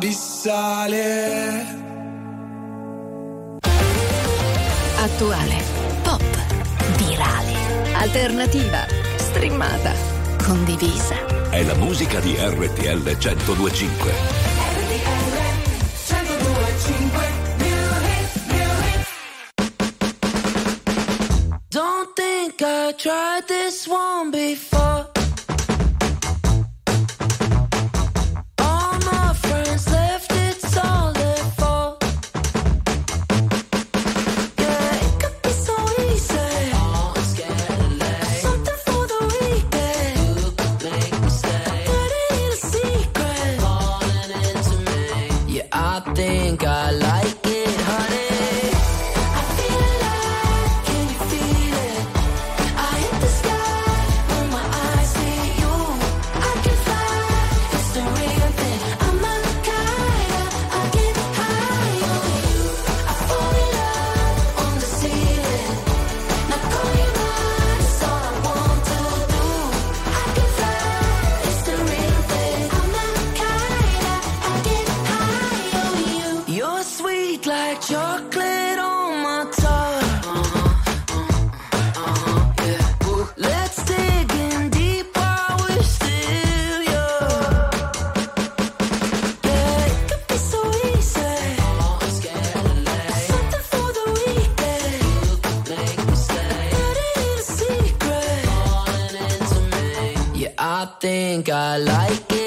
Abissale. Attuale, pop, virale, alternativa, streamata, condivisa. È la musica di RTL 1025. think I tried this one before. I think I like it,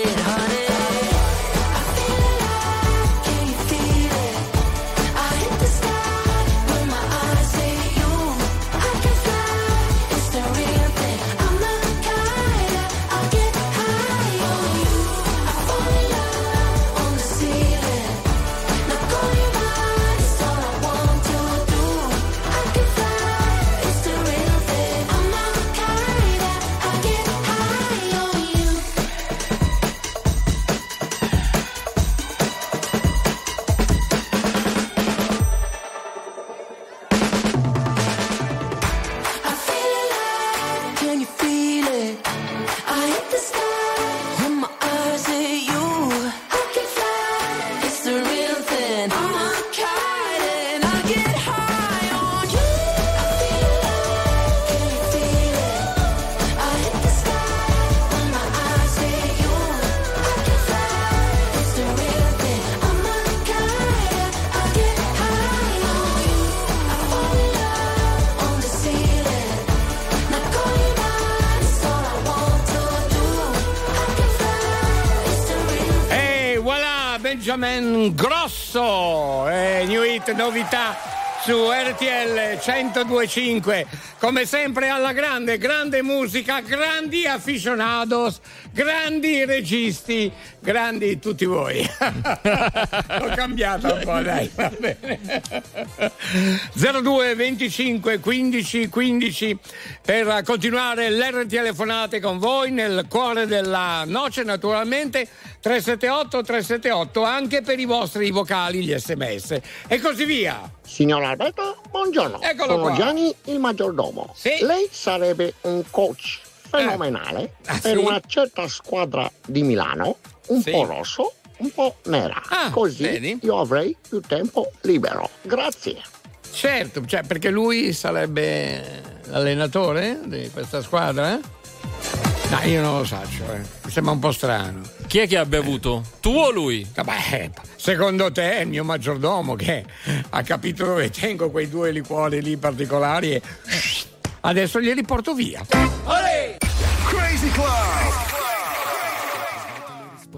su RTL 1025. Come sempre alla grande, grande musica, grandi aficionados, grandi registi, grandi tutti voi. L'ho cambiato un po', dai, va bene. 02 25 15 15 per continuare l'R telefonate con voi nel cuore della noce naturalmente 378 378 anche per i vostri vocali gli sms e così via Signor Alberto, buongiorno. Eccolo Sono qua. Gianni il maggiordomo. Lei sarebbe un coach fenomenale Ah, per sì? una certa squadra di Milano, un Sì. po' rosso, un po' nera. Ah, Così vedi? io avrei più tempo libero. Grazie. certo cioè perché lui sarebbe l'allenatore di questa squadra no io non lo saccio eh. mi sembra un po' strano Chi è che ha bevuto? Tu o lui? Vabbè, secondo te è il mio maggiordomo che ha capito dove tengo quei due liquori lì particolari e adesso glieli porto via. Crazy Club.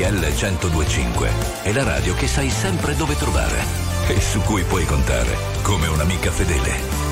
RTL 1025 è la radio che sai sempre dove trovare e su cui puoi contare come un'amica fedele.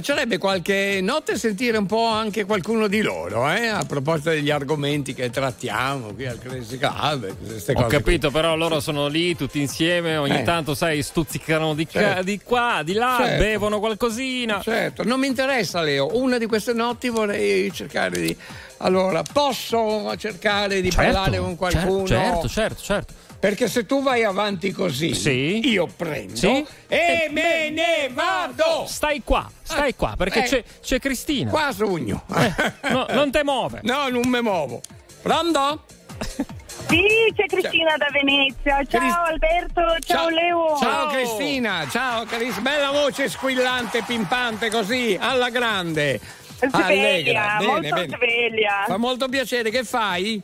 Piacerebbe qualche notte sentire un po' anche qualcuno di loro, eh? a proposito degli argomenti che trattiamo qui al Crazy Club. e Ho capito, però loro sono lì tutti insieme, ogni Eh. tanto, sai, stuzzicano di, ca- Certo. di qua, di là, Certo. bevono qualcosina. Certo, non mi interessa Leo, una di queste notti vorrei cercare di... Allora, posso cercare di Certo, parlare con qualcuno? Certo, certo, certo. Perché se tu vai avanti così, Sì. io prendo Sì. e me ne vado. Stai qua, Stai qua perché Eh. c'è, c'è Cristina. Qua sogno. no, non te muove. No, non mi muovo. Pronto? Sì, c'è Cristina da Venezia. Ciao Alberto, ciao, Leo. Ciao Cristina, ciao carissima, bella voce squillante, pimpante così, alla grande. Sveglia, Allegra. molto sveglia. Fa molto piacere, che fai?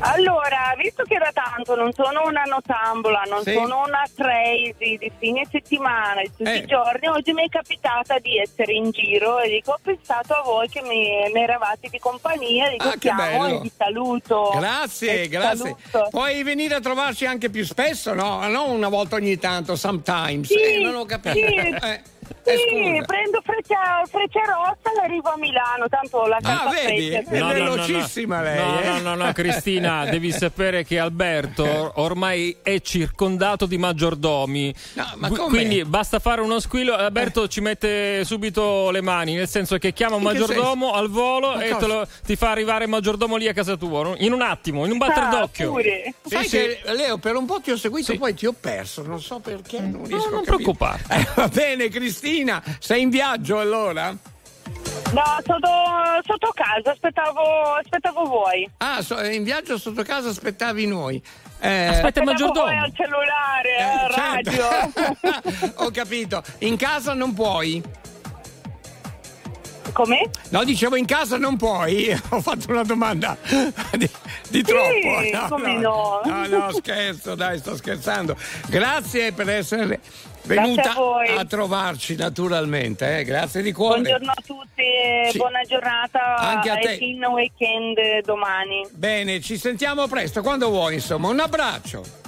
Allora, visto che da tanto non sono una notambola, non Sì. sono una crazy di fine settimana, di tutti Eh. i giorni, oggi mi è capitata di essere in giro e dico, ho pensato a voi che mi, mi eravate di compagnia, dico Ah, bello. e vi saluto. Grazie, vi grazie. saluto. Puoi venire a trovarci anche più spesso, no? Non una volta ogni tanto, sometimes. Sì, Eh, non ho capito. sì. Eh, Sì, eh, scusa. prendo Freccia, Freccia Rossa e arrivo a Milano, tanto la Ah, vedi? Freccia. È velocissima lei. No, eh? no, no, no, Cristina, devi sapere che Alberto ormai è circondato di maggiordomi. ma come? Quindi basta fare uno squillo. Alberto ci mette subito le mani, nel senso che chiama un In maggiordomo al volo Ma e lo- ti fa arrivare il maggiordomo lì a casa tua. no? In un attimo, in un batter Ah, d'occhio. pure. Sai Sì, che Leo per un po' ti ho seguito, poi ti ho perso, non so perché, non riesco non a capire. preoccupare. Eh, va bene, Cristina, sei in viaggio allora? No, sotto, sotto casa, aspettavo, aspettavo voi. Ah, so- in viaggio sotto casa aspettavi noi. Eh, Aspetta maggiordomo. al cellulare, al certo. radio. Ho capito. In casa non puoi? Come? No, dicevo in casa non puoi. Ho fatto una domanda di, di troppo. come no? No, no, scherzo, dai, sto scherzando. Grazie per essere venuta a a trovarci naturalmente. eh. Grazie di cuore. Buongiorno a tutti e Sì. buona giornata Anche a te. e fin weekend domani. Bene, ci sentiamo presto, quando vuoi, insomma. Un abbraccio.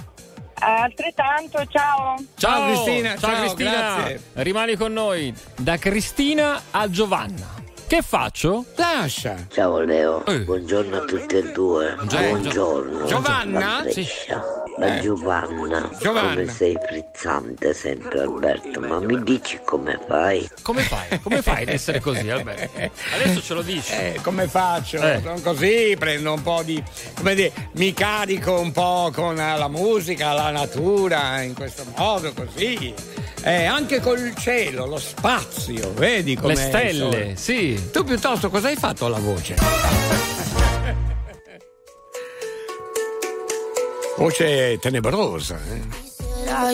Altrettanto, ciao. Ciao, Cristina, ciao, ciao, Cristina. grazie. Rimani con noi. Da Cristina a Giovanna. Che faccio? Lascia. Ciao Leo, Eh. buongiorno a tutti e due. Buongiorno. Giovanna? Da La Eh. Giovanna. Giovanna. Come sei frizzante sempre Alberto, ma mi dici come fai? Come fai? Come fai ad essere così, Alberto? Adesso ce lo dici. Eh, come faccio? Eh. Sono così, prendo un po' di. come dire, mi carico un po' con la musica, la natura, in questo modo, così. Eh, anche col cielo, lo spazio, vedi come. Le stelle, sì. Tu piuttosto cosa hai fatto alla voce? Voce tenebrosa, eh? Are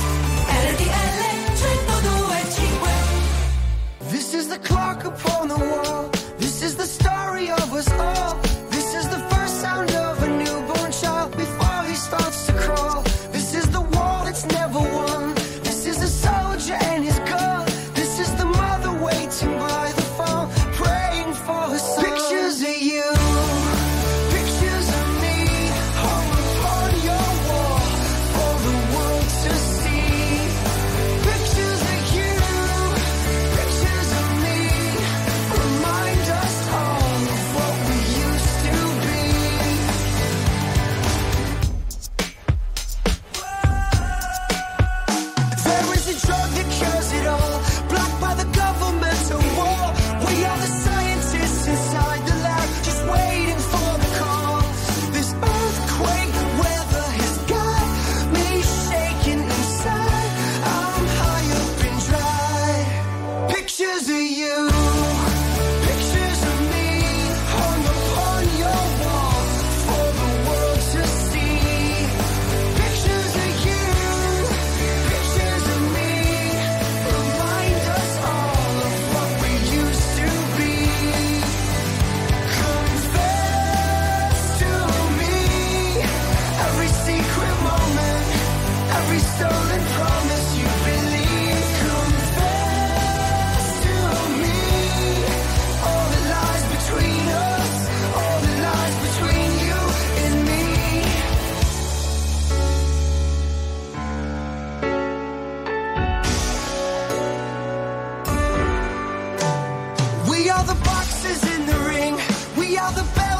We are the boxes in the ring. We are the best.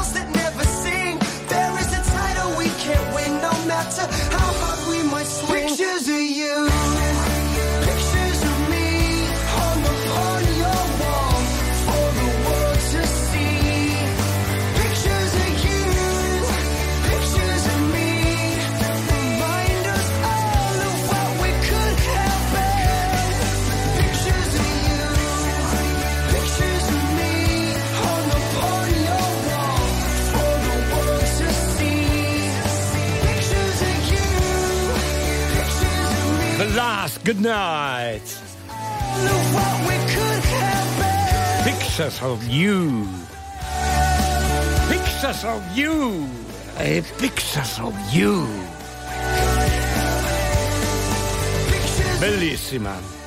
Good night. Pictures of you. Pictures of you. Eh, pictures of you. Bellissima.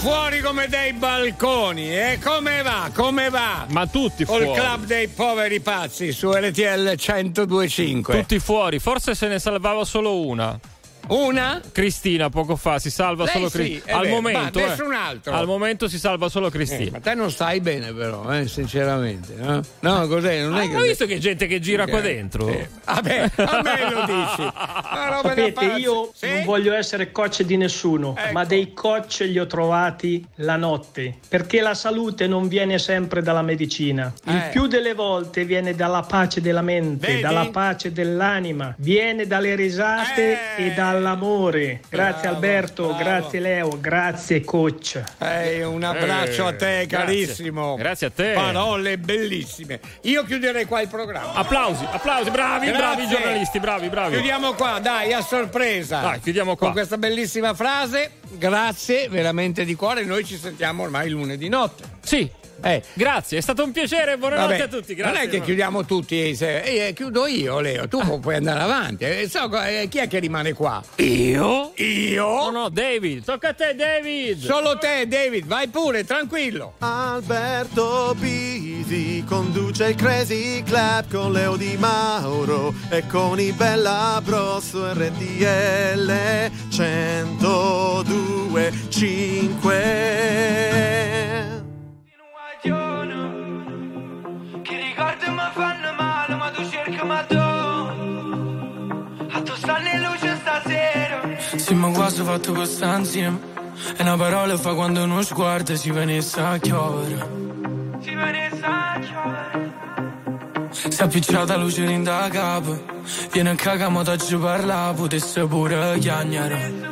Fuori come dei balconi. E come va? Come va? Ma tutti Col fuori. club dei poveri pazzi su RTL 1025. Tutti fuori, forse se ne salvava solo una. Una? Cristina poco fa si salva Lei solo sì, Cristina. è Al vero, momento, ma eh. nessun altro. Al momento si salva solo Eh, Cristina. ma te non stai bene però, eh, sinceramente. No, no cos'è? Non è Ah, che... hai visto che gente che gira qua Eh, dentro? sì. Vabbè, a me lo dici. Da Sapete, io Sì? non voglio essere coach di nessuno, Ecco. ma dei coach li ho trovati la notte, perché la salute non viene sempre dalla medicina. Il Eh. più delle volte viene dalla pace della mente, Vedi? dalla pace dell'anima, viene dalle risate Eh. e dall'amore. Grazie Bravo, Alberto, bravo. grazie Leo, grazie coach. Ehi, un abbraccio Eh, a te, grazie. carissimo. Grazie a te. Parole bellissime. Io chiuderei qua il programma. Applausi, applausi, bravi, Grazie. bravi giornalisti, bravi, bravi. Chiudiamo qua, dai, a sorpresa. Dai, chiudiamo qua. Con questa bellissima frase. Grazie veramente di cuore. Noi ci sentiamo ormai lunedì notte. Sì. Eh. Grazie, è stato un piacere, buonanotte Vabbè, a tutti. Grazie. non è che chiudiamo tutti, eh, se- eh, chiudo io, Leo. Tu puoi andare avanti. Eh, so, eh, chi è che rimane qua? Io? Io? No, no, David, tocca a te, David. Solo te, David, vai pure, tranquillo. Alberto Bisi conduce il Crazy Club con Leo Di Mauro e con i Bella Bros su RTL 102 5 Che ricordi mi fanno male, ma tu cerchi ma tu A tu stanno in luce stasera Sì, ma quasi fatto questa insieme. E una parola fa quando uno sguardo si venisse a chiovere. Si venisse a chiovere Si è appicciata luce in da capo. Viene a cagamo da giù parla, potesse pure chiagnare.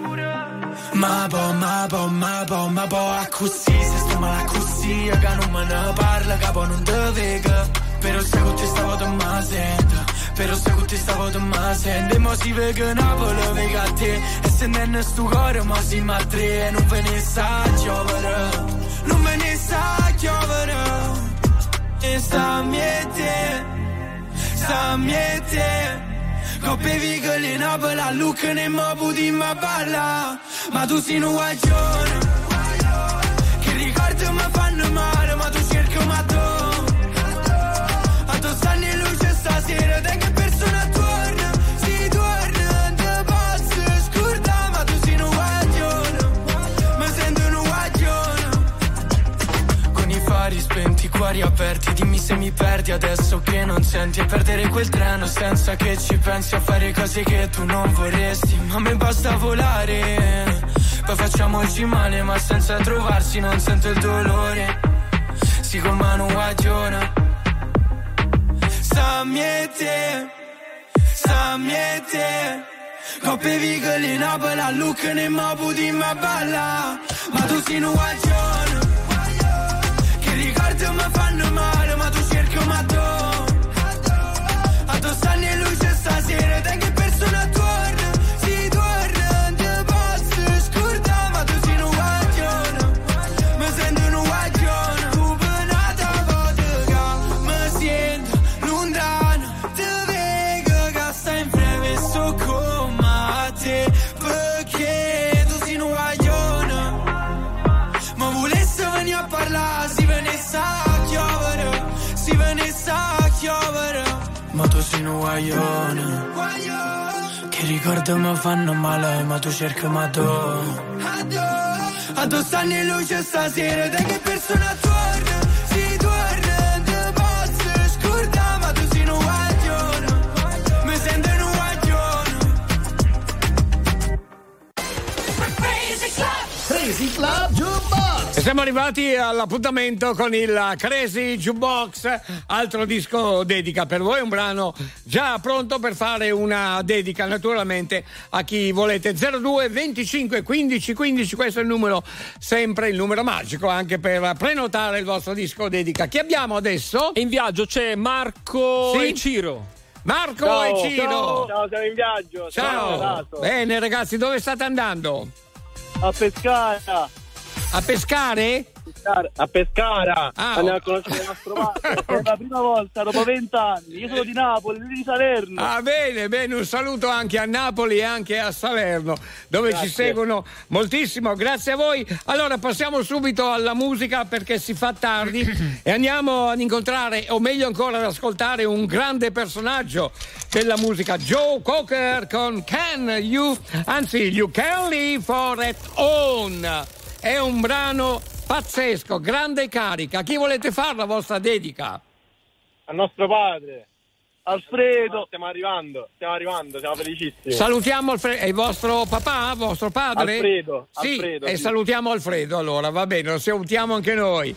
Ma po, ma po, ma po, ma po, a così, se sto male a così, che non me ne parla, capo non te vega. Però che ti stavo da ma sento, però che ti stavo da ma sento. E mo si vega Napoli, vega a te, e se non è sto cuore, mo si ma tre, e non ve ne sa giovere, non ve ne sa giovere. E sta miete, sta miete. Coppe vigole in Napoli, a Lucca ne mo puti ma balla. Ma tu sei un guaglione. Mi fanno male, ma tu cerchi ma tu. A tu stanno luce stasera, te che persona torna. Spenti, i cuori aperti Dimmi se mi perdi adesso che non senti. E perdere quel treno senza che ci pensi A fare cose che tu non vorresti. Ma a me basta volare Poi facciamoci male ma senza trovarsi Non sento il dolore. Si con mano guagiona. Sta miete Coppe vigole in Napoli a Lucca ne mo puti ma balla. Ma tu sei un guagione che ricordi mi fanno male, un guaglione, che ricordi mi fanno male, ma tu cerchi ma tu. Addosso anni luce stasera Da che persona torna siamo arrivati all'appuntamento con il Crazy Jukebox, altro disco dedica per voi, un brano già pronto per fare una dedica naturalmente a chi volete. 02 25 15 15, questo è il numero, sempre il numero magico anche per prenotare il vostro disco dedica. Chi abbiamo adesso? In viaggio c'è Marco Sì? e Ciro. Marco Ciao, e Ciro. ciao, ciao, siamo in viaggio. Ciao. Renato. Bene ragazzi, dove state andando? A Pescara. A pescare? A Pescara. Ah, Andiamo oh. a conoscere il nostro padre. È la prima volta dopo vent'anni. Io sono di Napoli, lui di Salerno. Ah, bene, bene, un saluto anche a Napoli e anche a Salerno, dove ci Grazie. seguono moltissimo. Grazie a voi. Allora passiamo subito alla musica perché si fa tardi e andiamo ad incontrare, o meglio ancora ad ascoltare, un grande personaggio della musica, Joe Cocker con Can You, anzi, You Can Live for It Own. È un brano pazzesco, grande carica. A chi volete fare la vostra dedica? Al nostro padre. Alfredo. Stiamo arrivando, stiamo arrivando, siamo felicissimi. Salutiamo Alfredo, è il vostro papà, vostro padre? Alfredo, Sì, Alfredo, e sì. salutiamo Alfredo allora, va bene, lo salutiamo anche noi.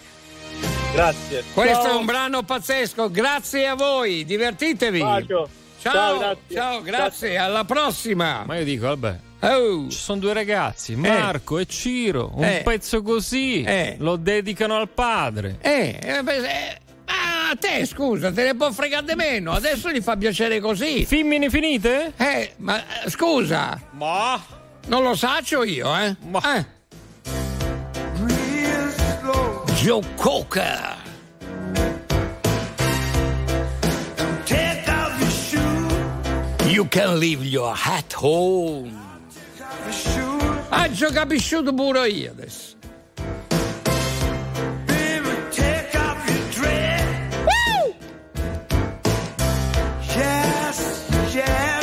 Grazie. Questo Ciao. è un brano pazzesco, grazie a voi, divertitevi. Bacio. Ciao, Ciao, grazie. ciao, grazie, alla prossima. Ma io dico, vabbè. Oh. Ci sono due ragazzi, Marco e Ciro, un Eh. pezzo così, Eh. lo dedicano al padre. Eh, eh, beh, eh, ma a te scusa, te ne può fregare di meno, adesso gli fa piacere così. Fimmini finite? Eh, ma eh, scusa. Ma Non lo saccio io, eh? Eh. Joe Cocker. Take off your shoe You can leave your hat home. Ci ho capisciuto pure io adesso. Woo! Yes, yes.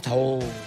Your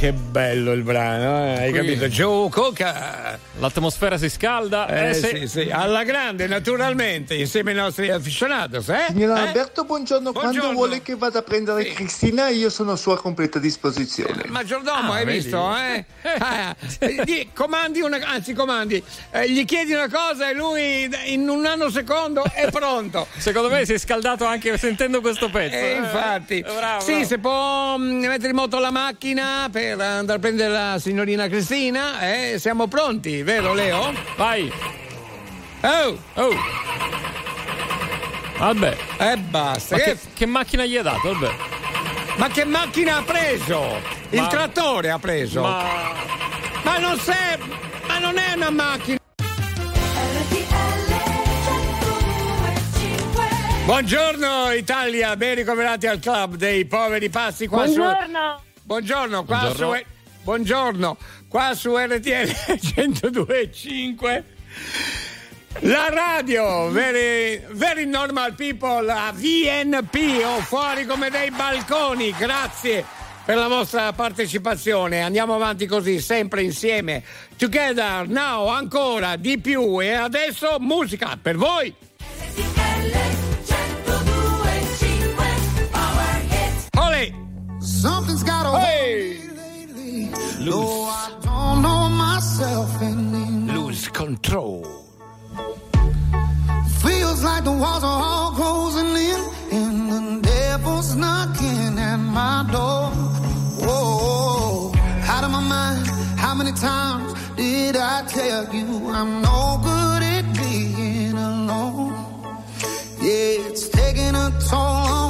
che bello il brano, eh, hai Qui- capito? Joe Coca. L'atmosfera si scalda. Eh, Eh, sì, sì, alla grande, naturalmente, insieme ai nostri aficionados, eh? Signor Eh? Alberto, buongiorno. Quando Buongiorno. vuole che vada a prendere Cristina, io sono a sua completa disposizione. Maggiordomo, Ah, hai vedi? visto? Eh? Ah, eh, di- comandi una, anzi, comandi, eh, gli chiedi una cosa e lui in un nanosecondo è pronto. Secondo me si è scaldato anche sentendo questo pezzo. Eh, infatti, bravo, sì, bravo. se può mm, mettere in moto la macchina per andare a prendere la signorina Cristina, eh, siamo pronti, vero Leo? Vai. Oh, oh. Vabbè. E basta. Ma Che- che, che macchina gli ha dato? Vabbè. Ma che macchina ha preso? Il Ma- trattore ha preso. Ma- Ma non sei. Ma non è una macchina. Buongiorno Italia, ben ricoverati al club dei poveri pazzi qua Buongiorno. su Buongiorno, qua Buongiorno. su Buongiorno, qua su RTL 102.5 la radio, very, very normal people, la VNP o fuori come dei balconi, grazie per la vostra partecipazione. Andiamo avanti così, sempre insieme. Together, now, ancora, di più. E adesso musica per voi. Ole! Something's got a Hey! Lately. No, I don't know myself anymore. Lose control. Feels like the walls are all closing in, and the devil's knocking at my door. Whoa, out of my mind. How many times did I tell you I'm no good at being alone? Yeah, it's taking a toll on.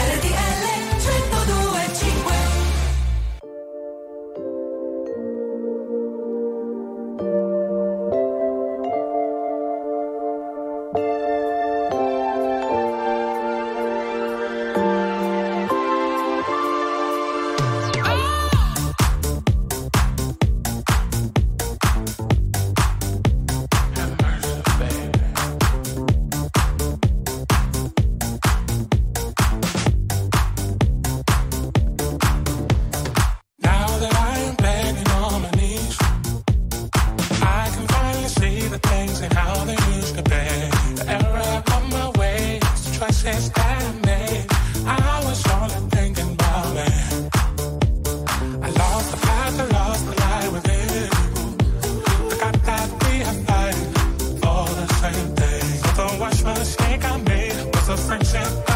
A friendship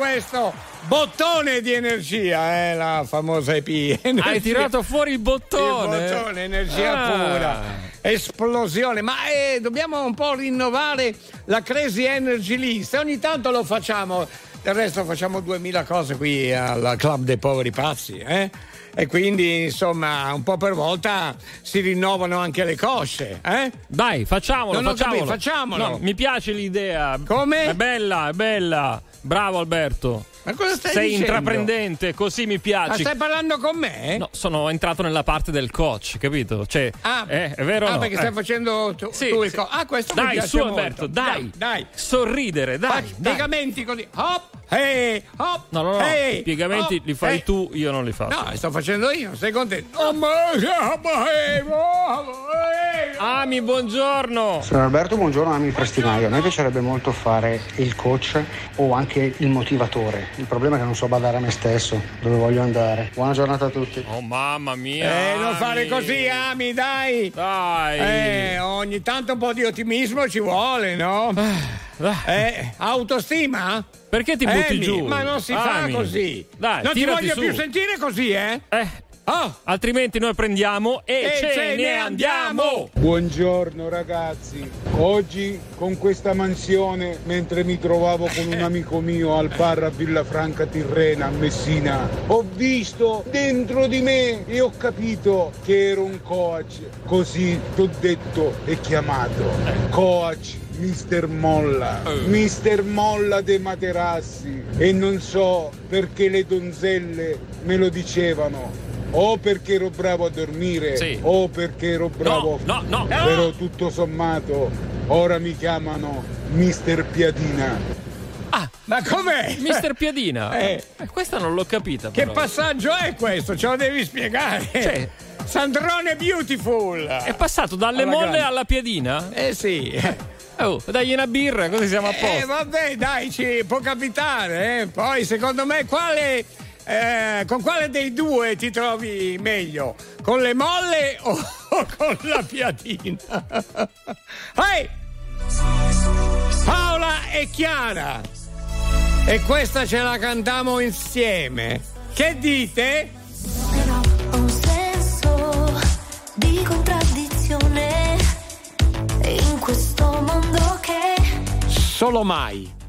questo! Bottone di energia, eh, la famosa EP. Energia. Hai tirato fuori il bottone. Il bottone, energia Ah. pura. Esplosione, ma eh, dobbiamo un po' rinnovare la Crazy Energy List. Ogni tanto lo facciamo, del resto facciamo 2000 cose qui al Club dei Poveri Pazzi, eh? E quindi, insomma, un po' per volta si rinnovano anche le cosce, eh? Dai, facciamolo, Non facciamolo. capito, facciamolo. No, mi piace l'idea. Come? È bella, è bella. Bravo Alberto. Ma cosa stai Sei dicendo? intraprendente, così mi Ma piaci. stai parlando con me? No, sono entrato nella parte del coach, capito? Cioè, Ah, eh, è vero ah, no? perché Eh. stai facendo tu, Sì, tu il sì. co- Ah, questo mi Dai, piace su molto. Alberto, dai. Dai, Sorridere, dai. Faccio dai. piegamenti così. Hop, hey, hop. No, no, no, hey, i piegamenti hop, li fai hey. tu, io non li faccio. No, li sto facendo io, sei contento? Ami, buongiorno. Sono Alberto, buongiorno Ami Prestinaio. A me piacerebbe molto fare il coach o anche il motivatore. Il problema è che non so badare a me stesso, dove voglio andare. Buona giornata a tutti. Oh mamma mia. Eh, non fare così, Ami, dai. Dai. Eh, ogni tanto un po' di ottimismo ci vuole, no? Eh, autostima? Perché ti butti Amy, giù? Ma non si Ami. fa così. Dai, non ti voglio su. più sentire così, eh? Eh. Oh. Altrimenti noi prendiamo e, E ce, ne andiamo. Buongiorno ragazzi, oggi con questa mansione, mentre mi trovavo con un amico mio al bar a Villafranca Tirrena a Messina, ho visto dentro di me e ho capito che ero un coach, così t'ho detto e chiamato. Coach Mister Molla, Mister Molla dei materassi e non so perché le donzelle me lo dicevano. O perché ero bravo a dormire, Sì. o perché ero bravo No, no, no. Però tutto sommato, ora mi chiamano Mister Piadina. Ma com'è? Mister Piadina? Eh. Eh, questa non l'ho capita. Che però. passaggio è questo? Ce lo devi spiegare. Cioè- Sandrone Beautiful. È passato dalle Alla molle grande. alla piedina? Eh sì. Oh, dagli una birra, così siamo a Eh posto. vabbè, dai, ci può capitare. eh. Poi secondo me quale. Eh, con quale dei due ti trovi meglio? Con le molle o, o con la piadina? Ehi! Paola e Chiara! E questa ce la cantiamo insieme. Che dite? Però ho un senso di contraddizione in questo mondo che Solo mai.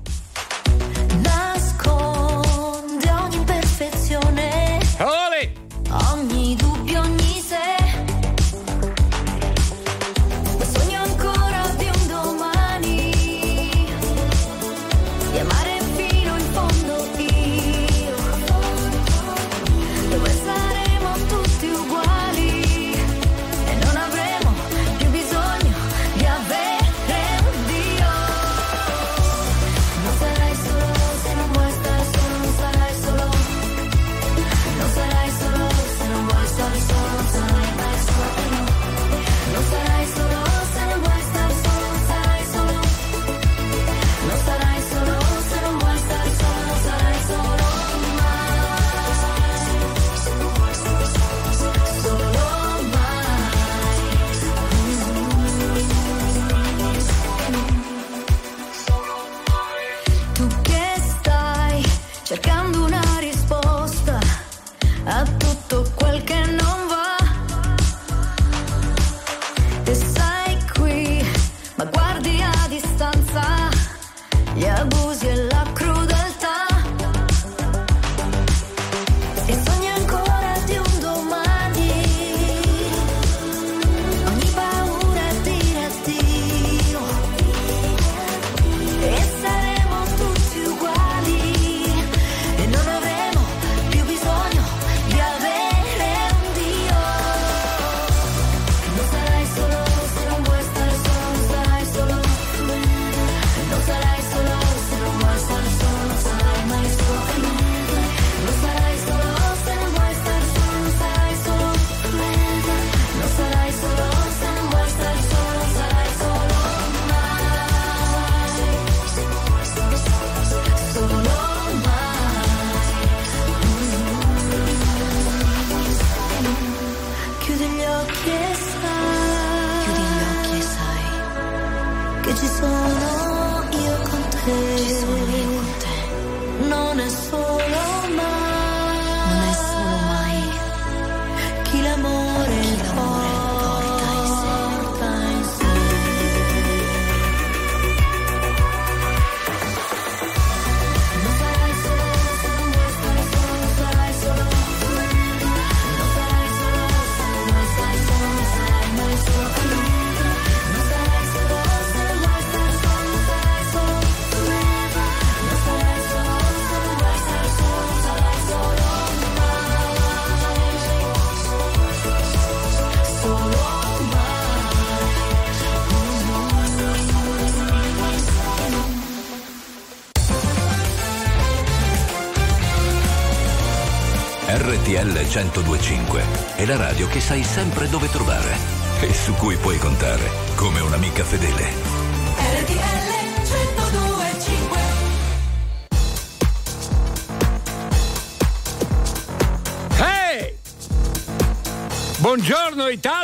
1025 è la radio che sai sempre dove trovare e su cui puoi contare come un'amica fedele. RTL 1025 Hey! Buongiorno Italia!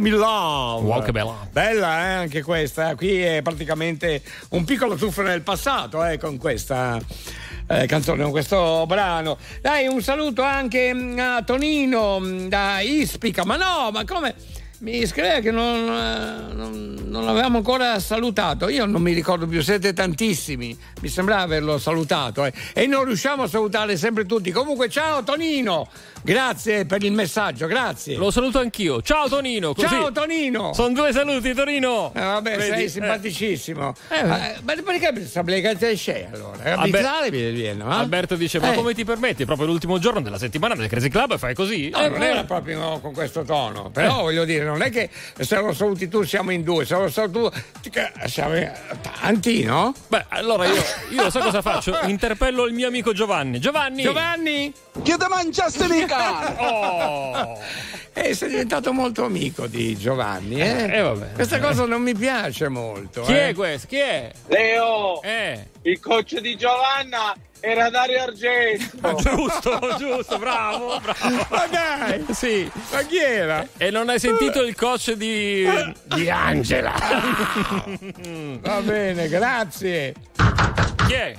Me Love. Wow, che bella. Bella, eh, anche questa. Qui è praticamente un piccolo tuffo nel passato, eh, con questa. eh, canzone con questo brano dai un saluto anche mm, a Tonino mm, da Ispica ma no ma come mi scrive che non, eh, non, non l'avevamo ancora salutato. Io non mi ricordo più, siete tantissimi. Mi sembrava averlo salutato eh. e non riusciamo a salutare sempre tutti. Comunque, ciao Tonino, grazie per il messaggio, grazie. Lo saluto anch'io. Ciao Tonino. Così. Ciao Tonino. Sono due saluti, Tonino. Eh, vabbè, Vedi? sei Eh. simpaticissimo. Eh, Eh, ma perché che c'è allora? Abitare viene, no? Alberto dice: Ma Eh. come ti permetti? Proprio l'ultimo giorno della settimana del Crazy Club e fai così? No, Eh, non eh. era proprio con questo tono, però voglio dire, non è che se lo saluti tu siamo in due, se lo saluti tu siamo in- tanti, no? Beh, allora io, io sai cosa faccio? Interpello il mio amico Giovanni. Giovanni! Giovanni! Che te mangiaste mica? Oh! Eh, sei diventato molto amico di Giovanni, eh? Eh, vabbè. Questa cosa non mi piace molto. Chi eh. è questo? Chi è? Leo, Eh. il coach di Giovanna era Dario Argento. Giusto, giusto, bravo, bravo. Ma dai! Sì. Ma chi era? E non hai sentito il coach di. Di Angela. Va bene, grazie. Chi è?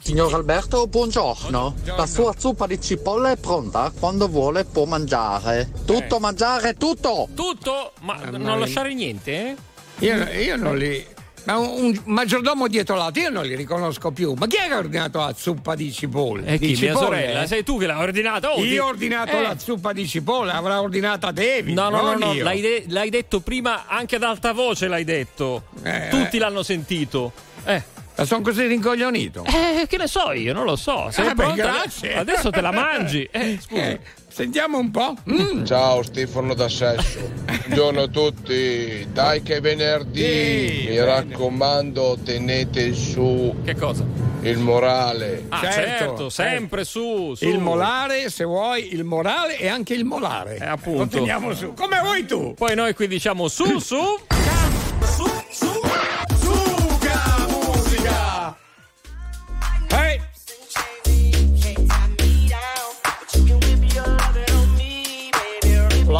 Signor Alberto, buongiorno. La sua zuppa di cipolla è pronta. Quando vuole può mangiare. Tutto mangiare, tutto! Tutto? Ma Mamma non lasciare niente, eh? Io, io non li. Ma un, un maggiordomo dietro l'altro, io non li riconosco più. Ma chi è che ha ordinato la zuppa di cipolle? E di chi? Mia cipolle, sorella? eh? Sei tu che l'hai ordinato? Oh, ti- Io ho ordinato Eh. la zuppa di cipolle, avrà ordinata David. No, no, no, no, l'hai, de- l'hai detto prima anche ad alta voce, l'hai detto. Eh, Tutti eh. l'hanno sentito. Eh. Ma sono così rincoglionito. Eh, che ne so io, non lo so. Sei Eh, beh, pronta? grazie. Adesso te la mangi. Eh, scusa. Eh, sentiamo un po'. Mm. Ciao Stefano da Sesso, buongiorno a tutti, dai che è venerdì, Sì, mi bene. raccomando tenete su Che cosa? il morale. Ah, Certo, certo, sempre su, su. Il molare, se vuoi, il morale e anche il molare. Eh, appunto. Lo teniamo su. Come vuoi tu. Poi noi qui diciamo su, su. Suga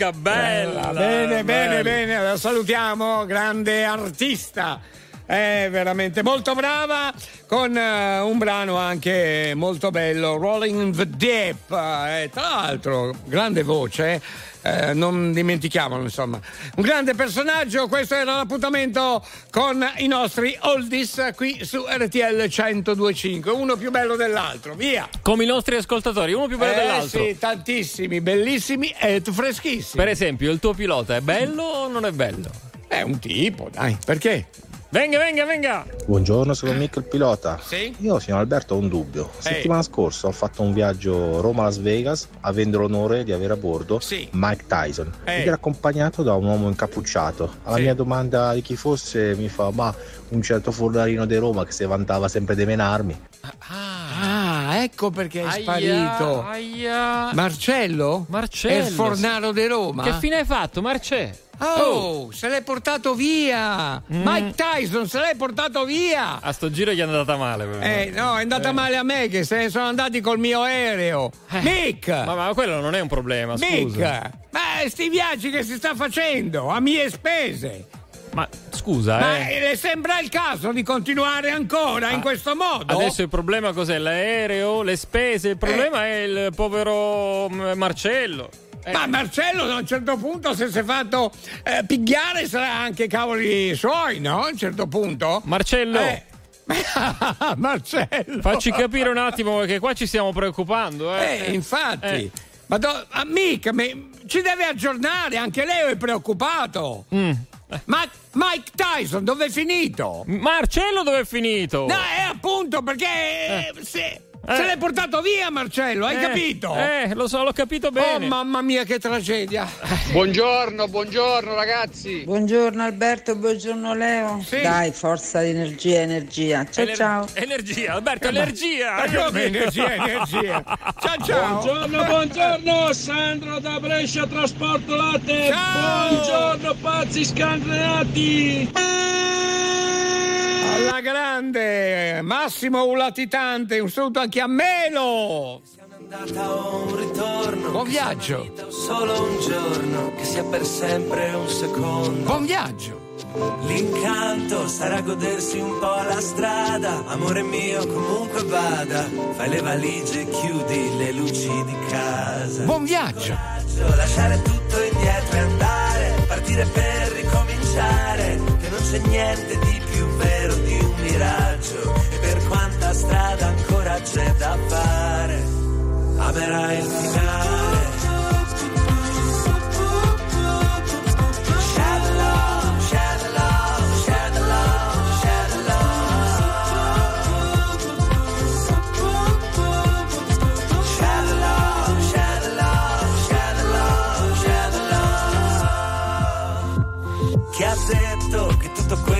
amica bella. Bene, bene, bella. bene, la salutiamo, grande artista. È veramente molto brava con eh, un brano anche molto bello, Rolling in the Deep. Eh, tra l'altro, grande voce, eh, non dimentichiamolo, insomma. Un grande personaggio, questo era l'appuntamento con i nostri oldies qui su RTL 1025, uno più bello dell'altro, via. Come i nostri ascoltatori, uno più bello Eh, dell'altro. Sì, tantissimi, bellissimi e freschissimi. Per esempio, il tuo pilota è bello o non è bello? È un tipo, dai, perché? Venga, venga, venga. Buongiorno, sono Mick il pilota. Sì? Io, signor Alberto, ho un dubbio. Settimana scorsa ho fatto un viaggio Roma-Las Vegas avendo l'onore di avere a bordo Mike Tyson, Eh. ed era accompagnato da un uomo incappucciato. Alla Sì. mia domanda di chi fosse mi fa, ma un certo fornarino di Roma che si vantava sempre di menarmi. Ah, ecco perché è Aia, sparito. aia. Marcello? Marcello. È il fornaro di Roma? Che fine hai fatto, Marcè? Oh, se l'hai portato via! Mike Tyson se l'hai portato via! A sto giro gli è andata male. Eh, no, è andata Eh. male a me che se ne sono andati col mio aereo. Mick! Ma, ma quello non è un problema, Mick! scusa. Ma sti viaggi che si sta facendo a mie spese! Ma scusa, Ma eh. le sembra il caso di continuare ancora in questo modo? Adesso il problema cos'è? L'aereo, le spese? Il problema è il povero mm, Marcello. Eh. Ma Marcello a un certo punto se si è fatto eh, pigliare sarà anche cavoli suoi, no? A un certo punto. Marcello. Eh. Marcello. Facci capire un attimo perché qua ci stiamo preoccupando. Eh, Eh, infatti. Eh. Ma do- amica, mi- ci deve aggiornare, anche lei è preoccupato. Mm. Ma Mike Tyson dove è finito? Marcello dove è finito? No, è appunto perché eh, se, l'è portato via Marcello, hai Eh, capito? Eh, lo so, l'ho capito bene. Oh mamma mia che tragedia. Buongiorno, buongiorno ragazzi. Buongiorno Alberto, buongiorno Leo. Dai, forza energia, energia. Ciao Ener- ciao. Energia, Alberto, energia. Ma come energia, energia? Ciao ciao. Buongiorno, buongiorno, Sandro da Brescia Trasporto Latte. Ciao. Buongiorno, pazzi scatenati. Alla grande, Massimo un latitante, un saluto anche a Melo. un ritorno. Buon viaggio. Solo un giorno, che sia per sempre un secondo. Buon viaggio. L'incanto sarà godersi un po' la strada. Amore mio, comunque vada. Fai le valigie, chiudi le luci di casa. Buon viaggio. Lasciare tutto indietro e andare. Partire per ricominciare. Che non c'è niente di più vero di miraggio. E per quanta strada ancora c'è da fare. Amerai il finale. Chi ha detto che tutto quello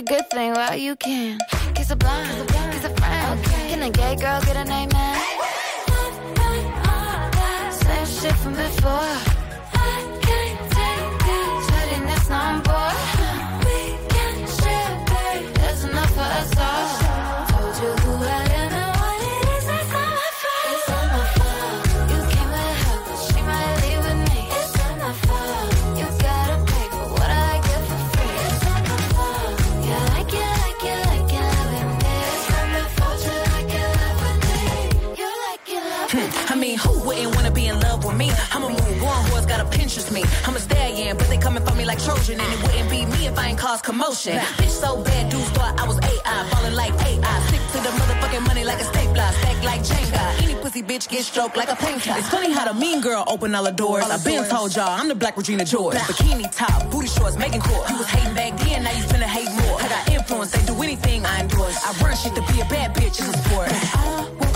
A good thing while you can. Kiss a blind, kiss a friend. Can a gay girl get a name, man? Same shit from before. Stallion, but they coming for me like Trojan, and it wouldn't be me if I ain't cause commotion. Bitch so bad, dudes thought I was AI, falling like AI. Stick to the motherfucking money like a stapler, stack like Jenga. Any pussy bitch get stroked like a painter. It's funny how the mean girl open all the doors. I been told y'all I'm the black Regina George. Bikini top, booty shorts, making court. You was hating back then, now you finna hate more. I got influence, they do anything I endorse. I run shit to be a bad bitch in the sport. I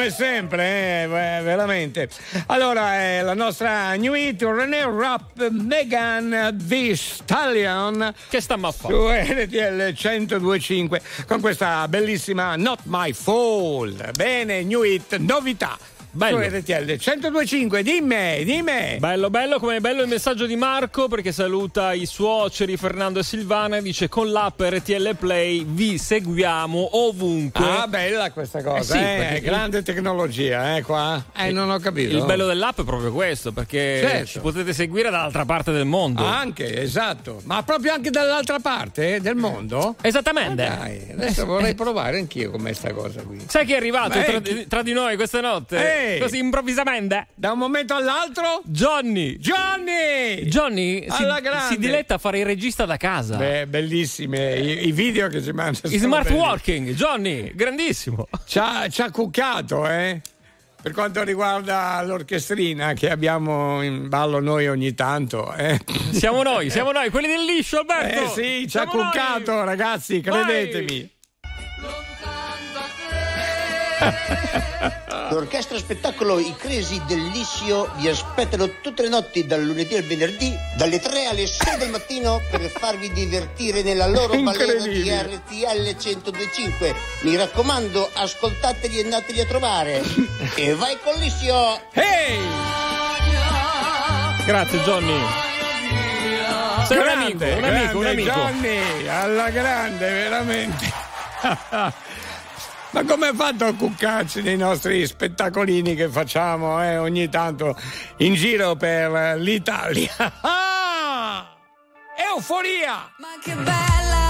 come sempre, eh, beh, veramente. Allora, eh, la nostra new hit, René Rapp, Megan The Stallion. Che sta a fare? Su RTL 1025 con questa bellissima Not My Fault. Bene, new hit, novità. Bello. Su RTL 1025, dimmi, dimmi. Bello, bello, come è bello il messaggio di Marco perché saluta i suoceri Fernando e Silvana e dice con l'app RTL Play vi seguiamo ovunque. Ah, bella questa cosa, Eh sì, eh, perché- grande tecnologia, eh, qua. Eh, non ho capito. Il bello dell'app è proprio questo, perché Certo. ci potete seguire dall'altra parte del mondo. Anche, esatto. Ma proprio anche dall'altra parte eh, del mondo? Esattamente. Ah, dai, adesso vorrei provare anch'io com'è sta cosa qui. Sai chi è arrivato tra, chi- tra di noi questa notte? Così improvvisamente. Da un momento all'altro? Johnny! Johnny! Johnny si, si diletta a fare il regista da casa. Beh, bellissime. I, i video che ci mandano. I smart belli. working, Johnny, grandissimo. Ci ha, ci ha cuccato, eh? Per quanto riguarda l'orchestrina che abbiamo in ballo noi ogni tanto, eh? Siamo noi, siamo noi, quelli del liscio, Alberto. Eh sì, ci ha Siamo noi. cuccato, ragazzi, credetemi. L'orchestra spettacolo I Cresi del Lissio vi aspettano tutte le notti dal lunedì al venerdì dalle 3 alle 6 del mattino per farvi divertire nella loro balena di. RTL 1025. Mi raccomando, ascoltateli e andateli a trovare. e vai con Lissio! Ehi! Grazie Johnny. Sei un Grande, amico, un amico, un grande amico. Johnny, alla grande, veramente. Ma come fatto a cuccarci nei nostri spettacolini che facciamo eh, ogni tanto in giro per l'Italia? Ah! Euforia! Ma che bella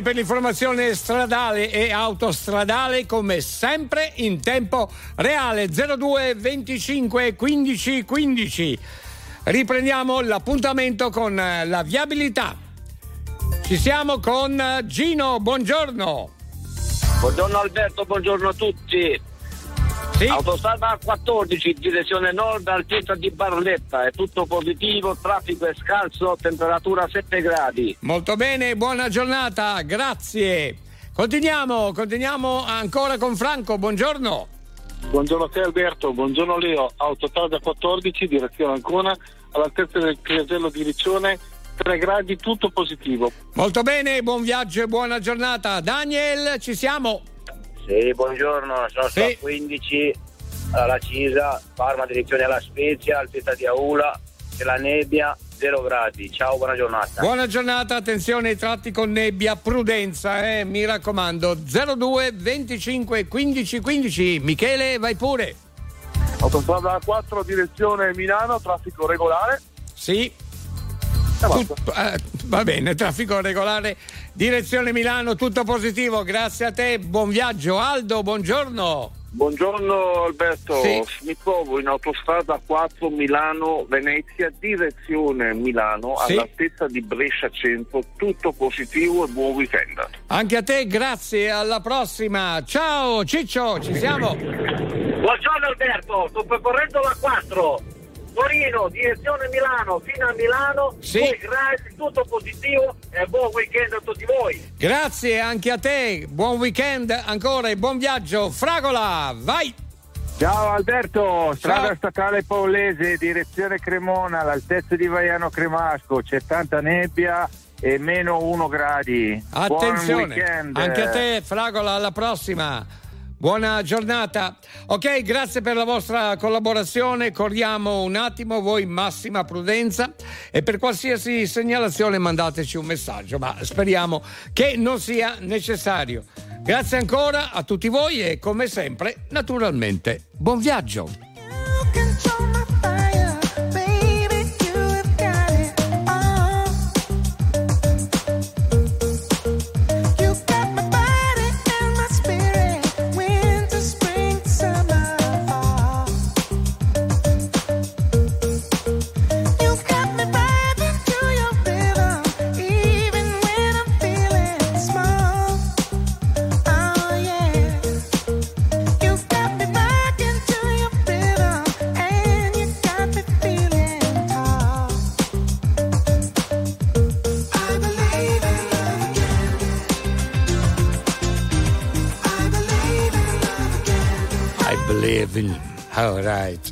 Per l'informazione stradale e autostradale come sempre in tempo reale 02 25 15 15. Riprendiamo l'appuntamento con eh, la viabilità. Ci siamo con eh, Gino, buongiorno. Buongiorno Alberto, buongiorno a tutti. Autostrada 14, direzione nord, altezza di Barletta, è tutto positivo, traffico è scarso, temperatura 7 gradi. Molto bene, buona giornata, grazie. Continuiamo, continuiamo ancora con Franco, buongiorno. Buongiorno a te Alberto, buongiorno Leo, Autostrada 14, direzione Ancona, all'altezza del casello di Riccione, 3 gradi, tutto positivo. Molto bene, buon viaggio e buona giornata. Daniel, ci siamo. Sì, buongiorno, sono sto a 15 alla Cisa, Parma direzione alla Spezia, altezza di Aula, c'è la nebbia, 0 gradi. Ciao, buona giornata. Buona giornata, attenzione ai tratti con nebbia, prudenza, eh, mi raccomando. 02 25 15 15. Michele, vai pure. Autostrada 4, direzione Milano, traffico regolare. Sì. Tut- eh, va bene, traffico regolare, direzione Milano, tutto positivo, grazie a te, buon viaggio. Aldo, buongiorno. Buongiorno Alberto, Sì. mi trovo in autostrada 4 Milano-Venezia, direzione Milano, Sì. all'altezza di Brescia Centro, tutto positivo e buon weekend. Anche a te, grazie, alla prossima. Ciao Ciccio, ci siamo. Buongiorno Alberto, sto percorrendo la 4. Torino, direzione Milano, fino a Milano, Sì. 2 gradi, tutto positivo e buon weekend a tutti voi. Grazie anche a te, buon weekend ancora e buon viaggio. Fragola, vai. Ciao Alberto, strada Ciao. statale Paolese, direzione Cremona, all'altezza di Vaiano Cremasco, c'è tanta nebbia e meno 1 gradi. Buon Attenzione, weekend. anche a te Fragola, alla prossima. Buona giornata. Ok, grazie per la vostra collaborazione. Corriamo un attimo, voi massima prudenza e per qualsiasi segnalazione mandateci un messaggio, ma speriamo che non sia necessario. Grazie ancora a tutti voi e come sempre, naturalmente, buon viaggio. I believe in. All right.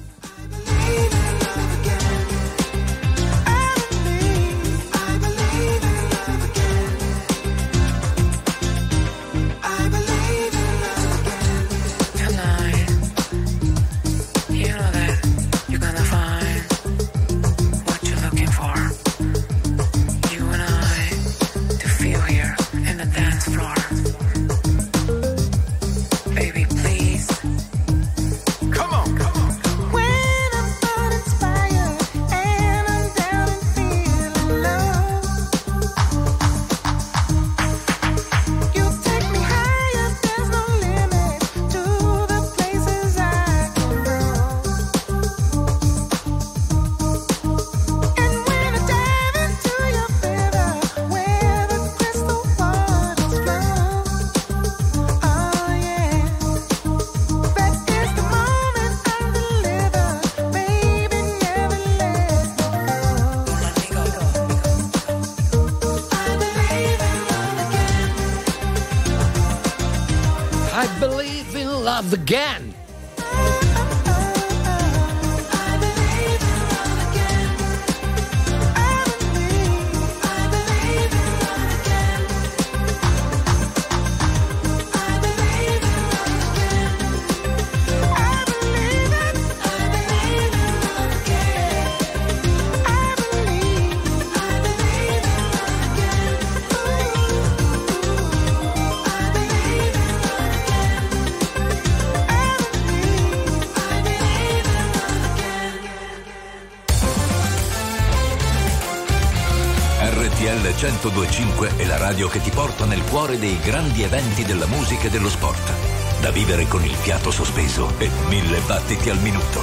1025 è la radio che ti porta nel cuore dei grandi eventi della musica e dello sport. Da vivere con il fiato sospeso e mille battiti al minuto.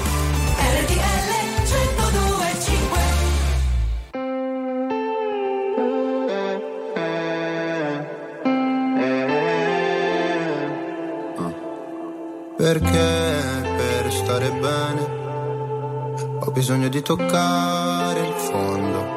RTL 1025 Perché per stare bene ho bisogno di toccare il fondo.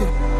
Capissi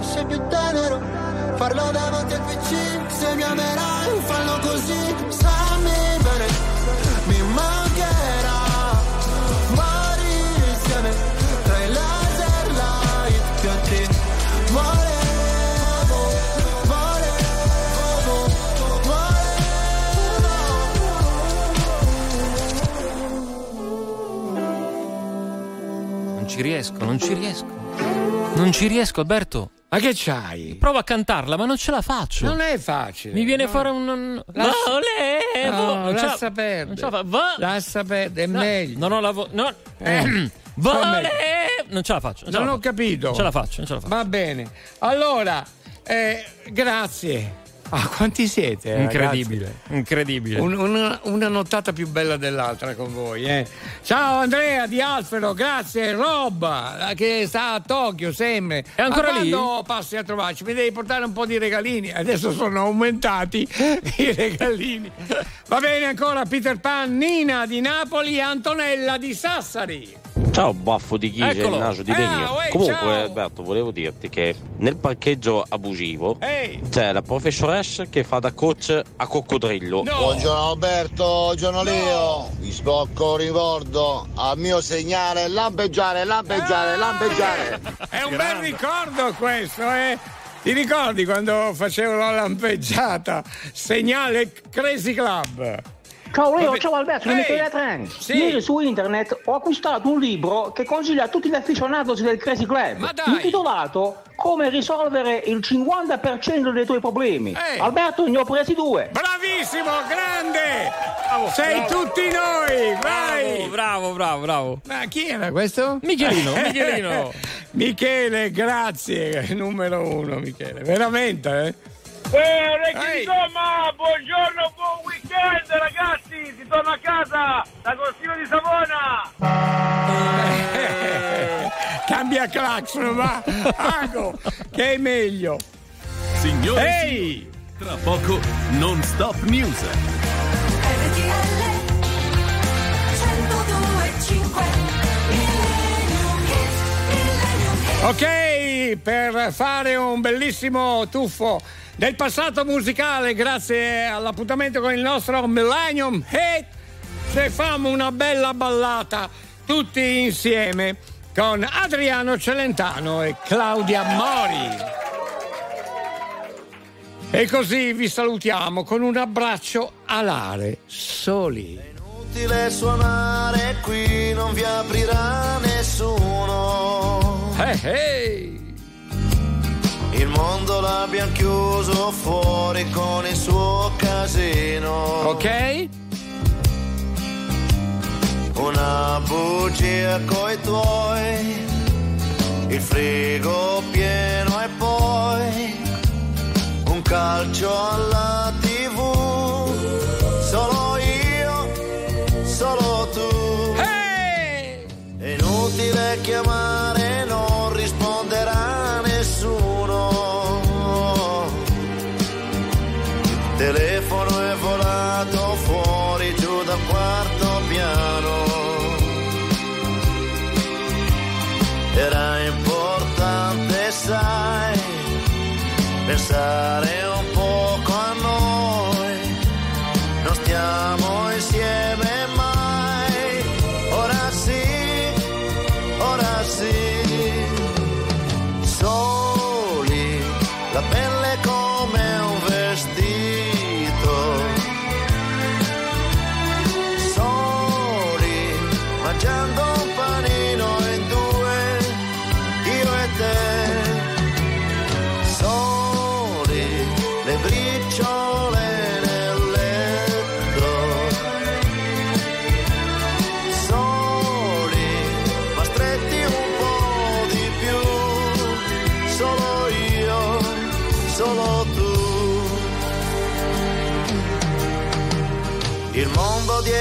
fosse più tenero. Farlo davanti al PC Se mi amerai fallo così. Stammi bene Mi mancherà. Morire insieme Tra i laser light più alti Volevo Volevo Non ci riesco, non ci riesco. Non ci riesco, Alberto. Ma che c'hai? Provo a cantarla, ma non ce la faccio. Non è facile. Mi viene no. fuori un. Lascia- Volevo! No, la- lascia perdere. non ce la fa- va- Lascia perdere, è No, meglio. Non ho la vo- no. Eh. Volevo! Non ce la faccio. Non, Non la ho faccio. capito. Non ce la faccio, non ce la faccio. Va bene. Allora, eh, grazie. Ah, quanti siete? Incredibile, ragazzi? incredibile. Un- una, una nottata più bella dell'altra con voi. eh. Ciao Andrea di Alfero, grazie. Rob, che sta a Tokyo sempre. È ancora Ma lì? quando passi a trovarci? Mi devi portare un po' di regalini. Adesso sono aumentati i regalini. Va bene ancora Peter Pan, Nina di Napoli e Antonella di Sassari. Ciao baffo di chi c'è Eccolo. il naso di Ah, legno. uè, Comunque ciao. Alberto volevo dirti che nel parcheggio abusivo Ehi. c'è la professoressa che fa da coach a coccodrillo. Buongiorno Alberto, buongiorno Leo. Vi spocco un ricordo al mio segnale lampeggiare, lampeggiare, lampeggiare. È un bel ricordo questo, eh? Ti ricordi quando facevo la lampeggiata? Segnale Crazy Club. Ciao Leo, ciao Alberto, Ehi. Michele Tren. Sì. Ieri su internet ho acquistato un libro che consiglia a tutti gli aficionados del Crazy Club, intitolato Come risolvere il 50% dei tuoi problemi. Ehi. Alberto, ne ho presi due. Bravissimo, grande! Sei tutti noi, vai! Bravo, bravo, bravo. Ma chi era questo? Michelino, Michelino. Michele, grazie, numero uno Michele, veramente, eh? Eh, orecchie di gomma, buongiorno, buon weekend ragazzi, si torna a casa da Agostino di Savona. Cambia clacson, va! Ago, che è meglio! Signore Ehi! signori, tra poco non stop news. Ok, per fare un bellissimo tuffo del passato musicale, grazie all'appuntamento con il nostro Millennium Hit, se famo una bella ballata tutti insieme con Adriano Celentano e Claudia Mori. E così vi salutiamo con un abbraccio alare, soli. Inutile suonare qui, non vi aprirà nessuno. Hey, hey. Il mondo l'abbiamo chiuso fuori con il suo casino. Ok? Una bugia coi tuoi, il frigo pieno e poi un calcio alla tv. Solo io, solo tu. Inutile chiamare, non risponderà nessuno. Il telefono è volato fuori giù dal quarto piano. Era importante, sai, pensare un poco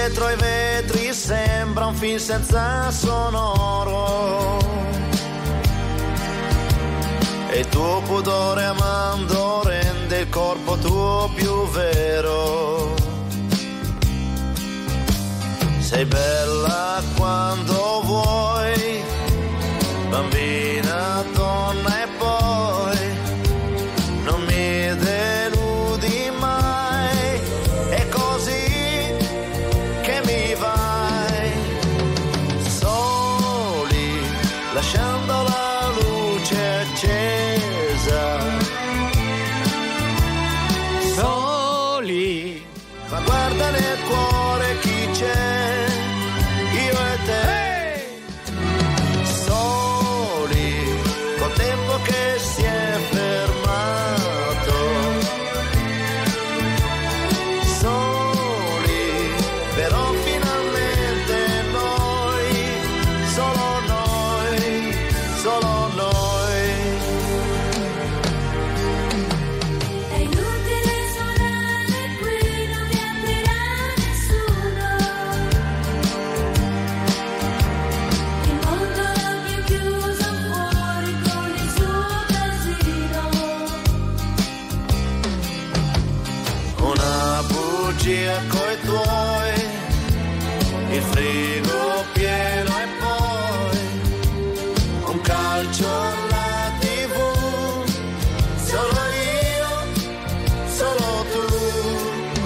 dietro ai vetri sembra un film senza sonoro. E il tuo pudore amando rende il corpo tuo più vero. Sei bella quando vuoi, bambina, donna e poi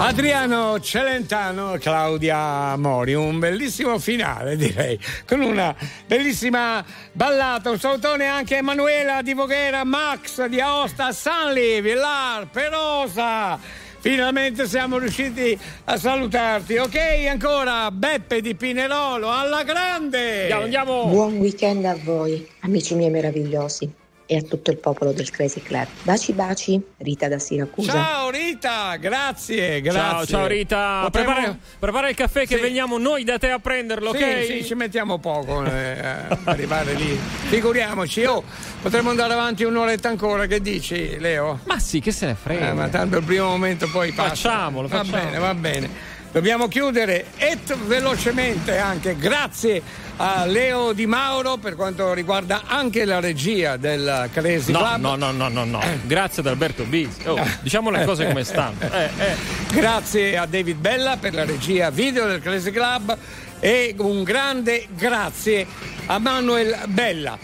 Adriano Celentano e Claudia Mori, un bellissimo finale direi, con una bellissima ballata, un salutone anche a Emanuela di Voghera, Max di Aosta, Sanli, Villar, Perosa. Finalmente siamo riusciti a salutarti. Ok, ancora Beppe di Pinerolo, alla grande! Andiamo, andiamo! Buon weekend a voi, amici miei meravigliosi. E a tutto il popolo del Crazy Club. Baci baci, Rita da Siracusa. Ciao Rita, grazie, grazie. Ciao, ciao Rita. Potremmo- Prepara, prepara il caffè che Sì. veniamo noi da te a prenderlo, Sì, ok? sì, ci mettiamo poco eh, a arrivare lì. Figuriamoci, oh, potremmo andare avanti un'oretta ancora, che dici Leo? Ma sì, che se ne frega. Eh, ma tanto il primo momento poi passa. Facciamolo, Va facciamo. bene, va bene. Dobbiamo chiudere e velocemente anche grazie a Leo Di Mauro per quanto riguarda anche la regia del Crazy No, Club. no, no, no, no, no. Grazie ad Alberto Bisi. Oh, diciamo le cose come stanno. Eh, eh. Grazie a David Bella per la regia video del Crazy Club e un grande grazie a Manuel Bella.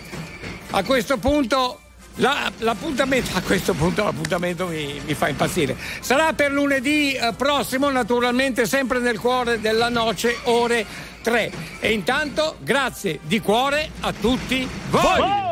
A questo punto la- l'appuntamento, a questo punto l'appuntamento mi, mi fa impazzire. Sarà per lunedì eh, prossimo, naturalmente sempre nel cuore della noce, ore 3. E intanto grazie di cuore a tutti voi.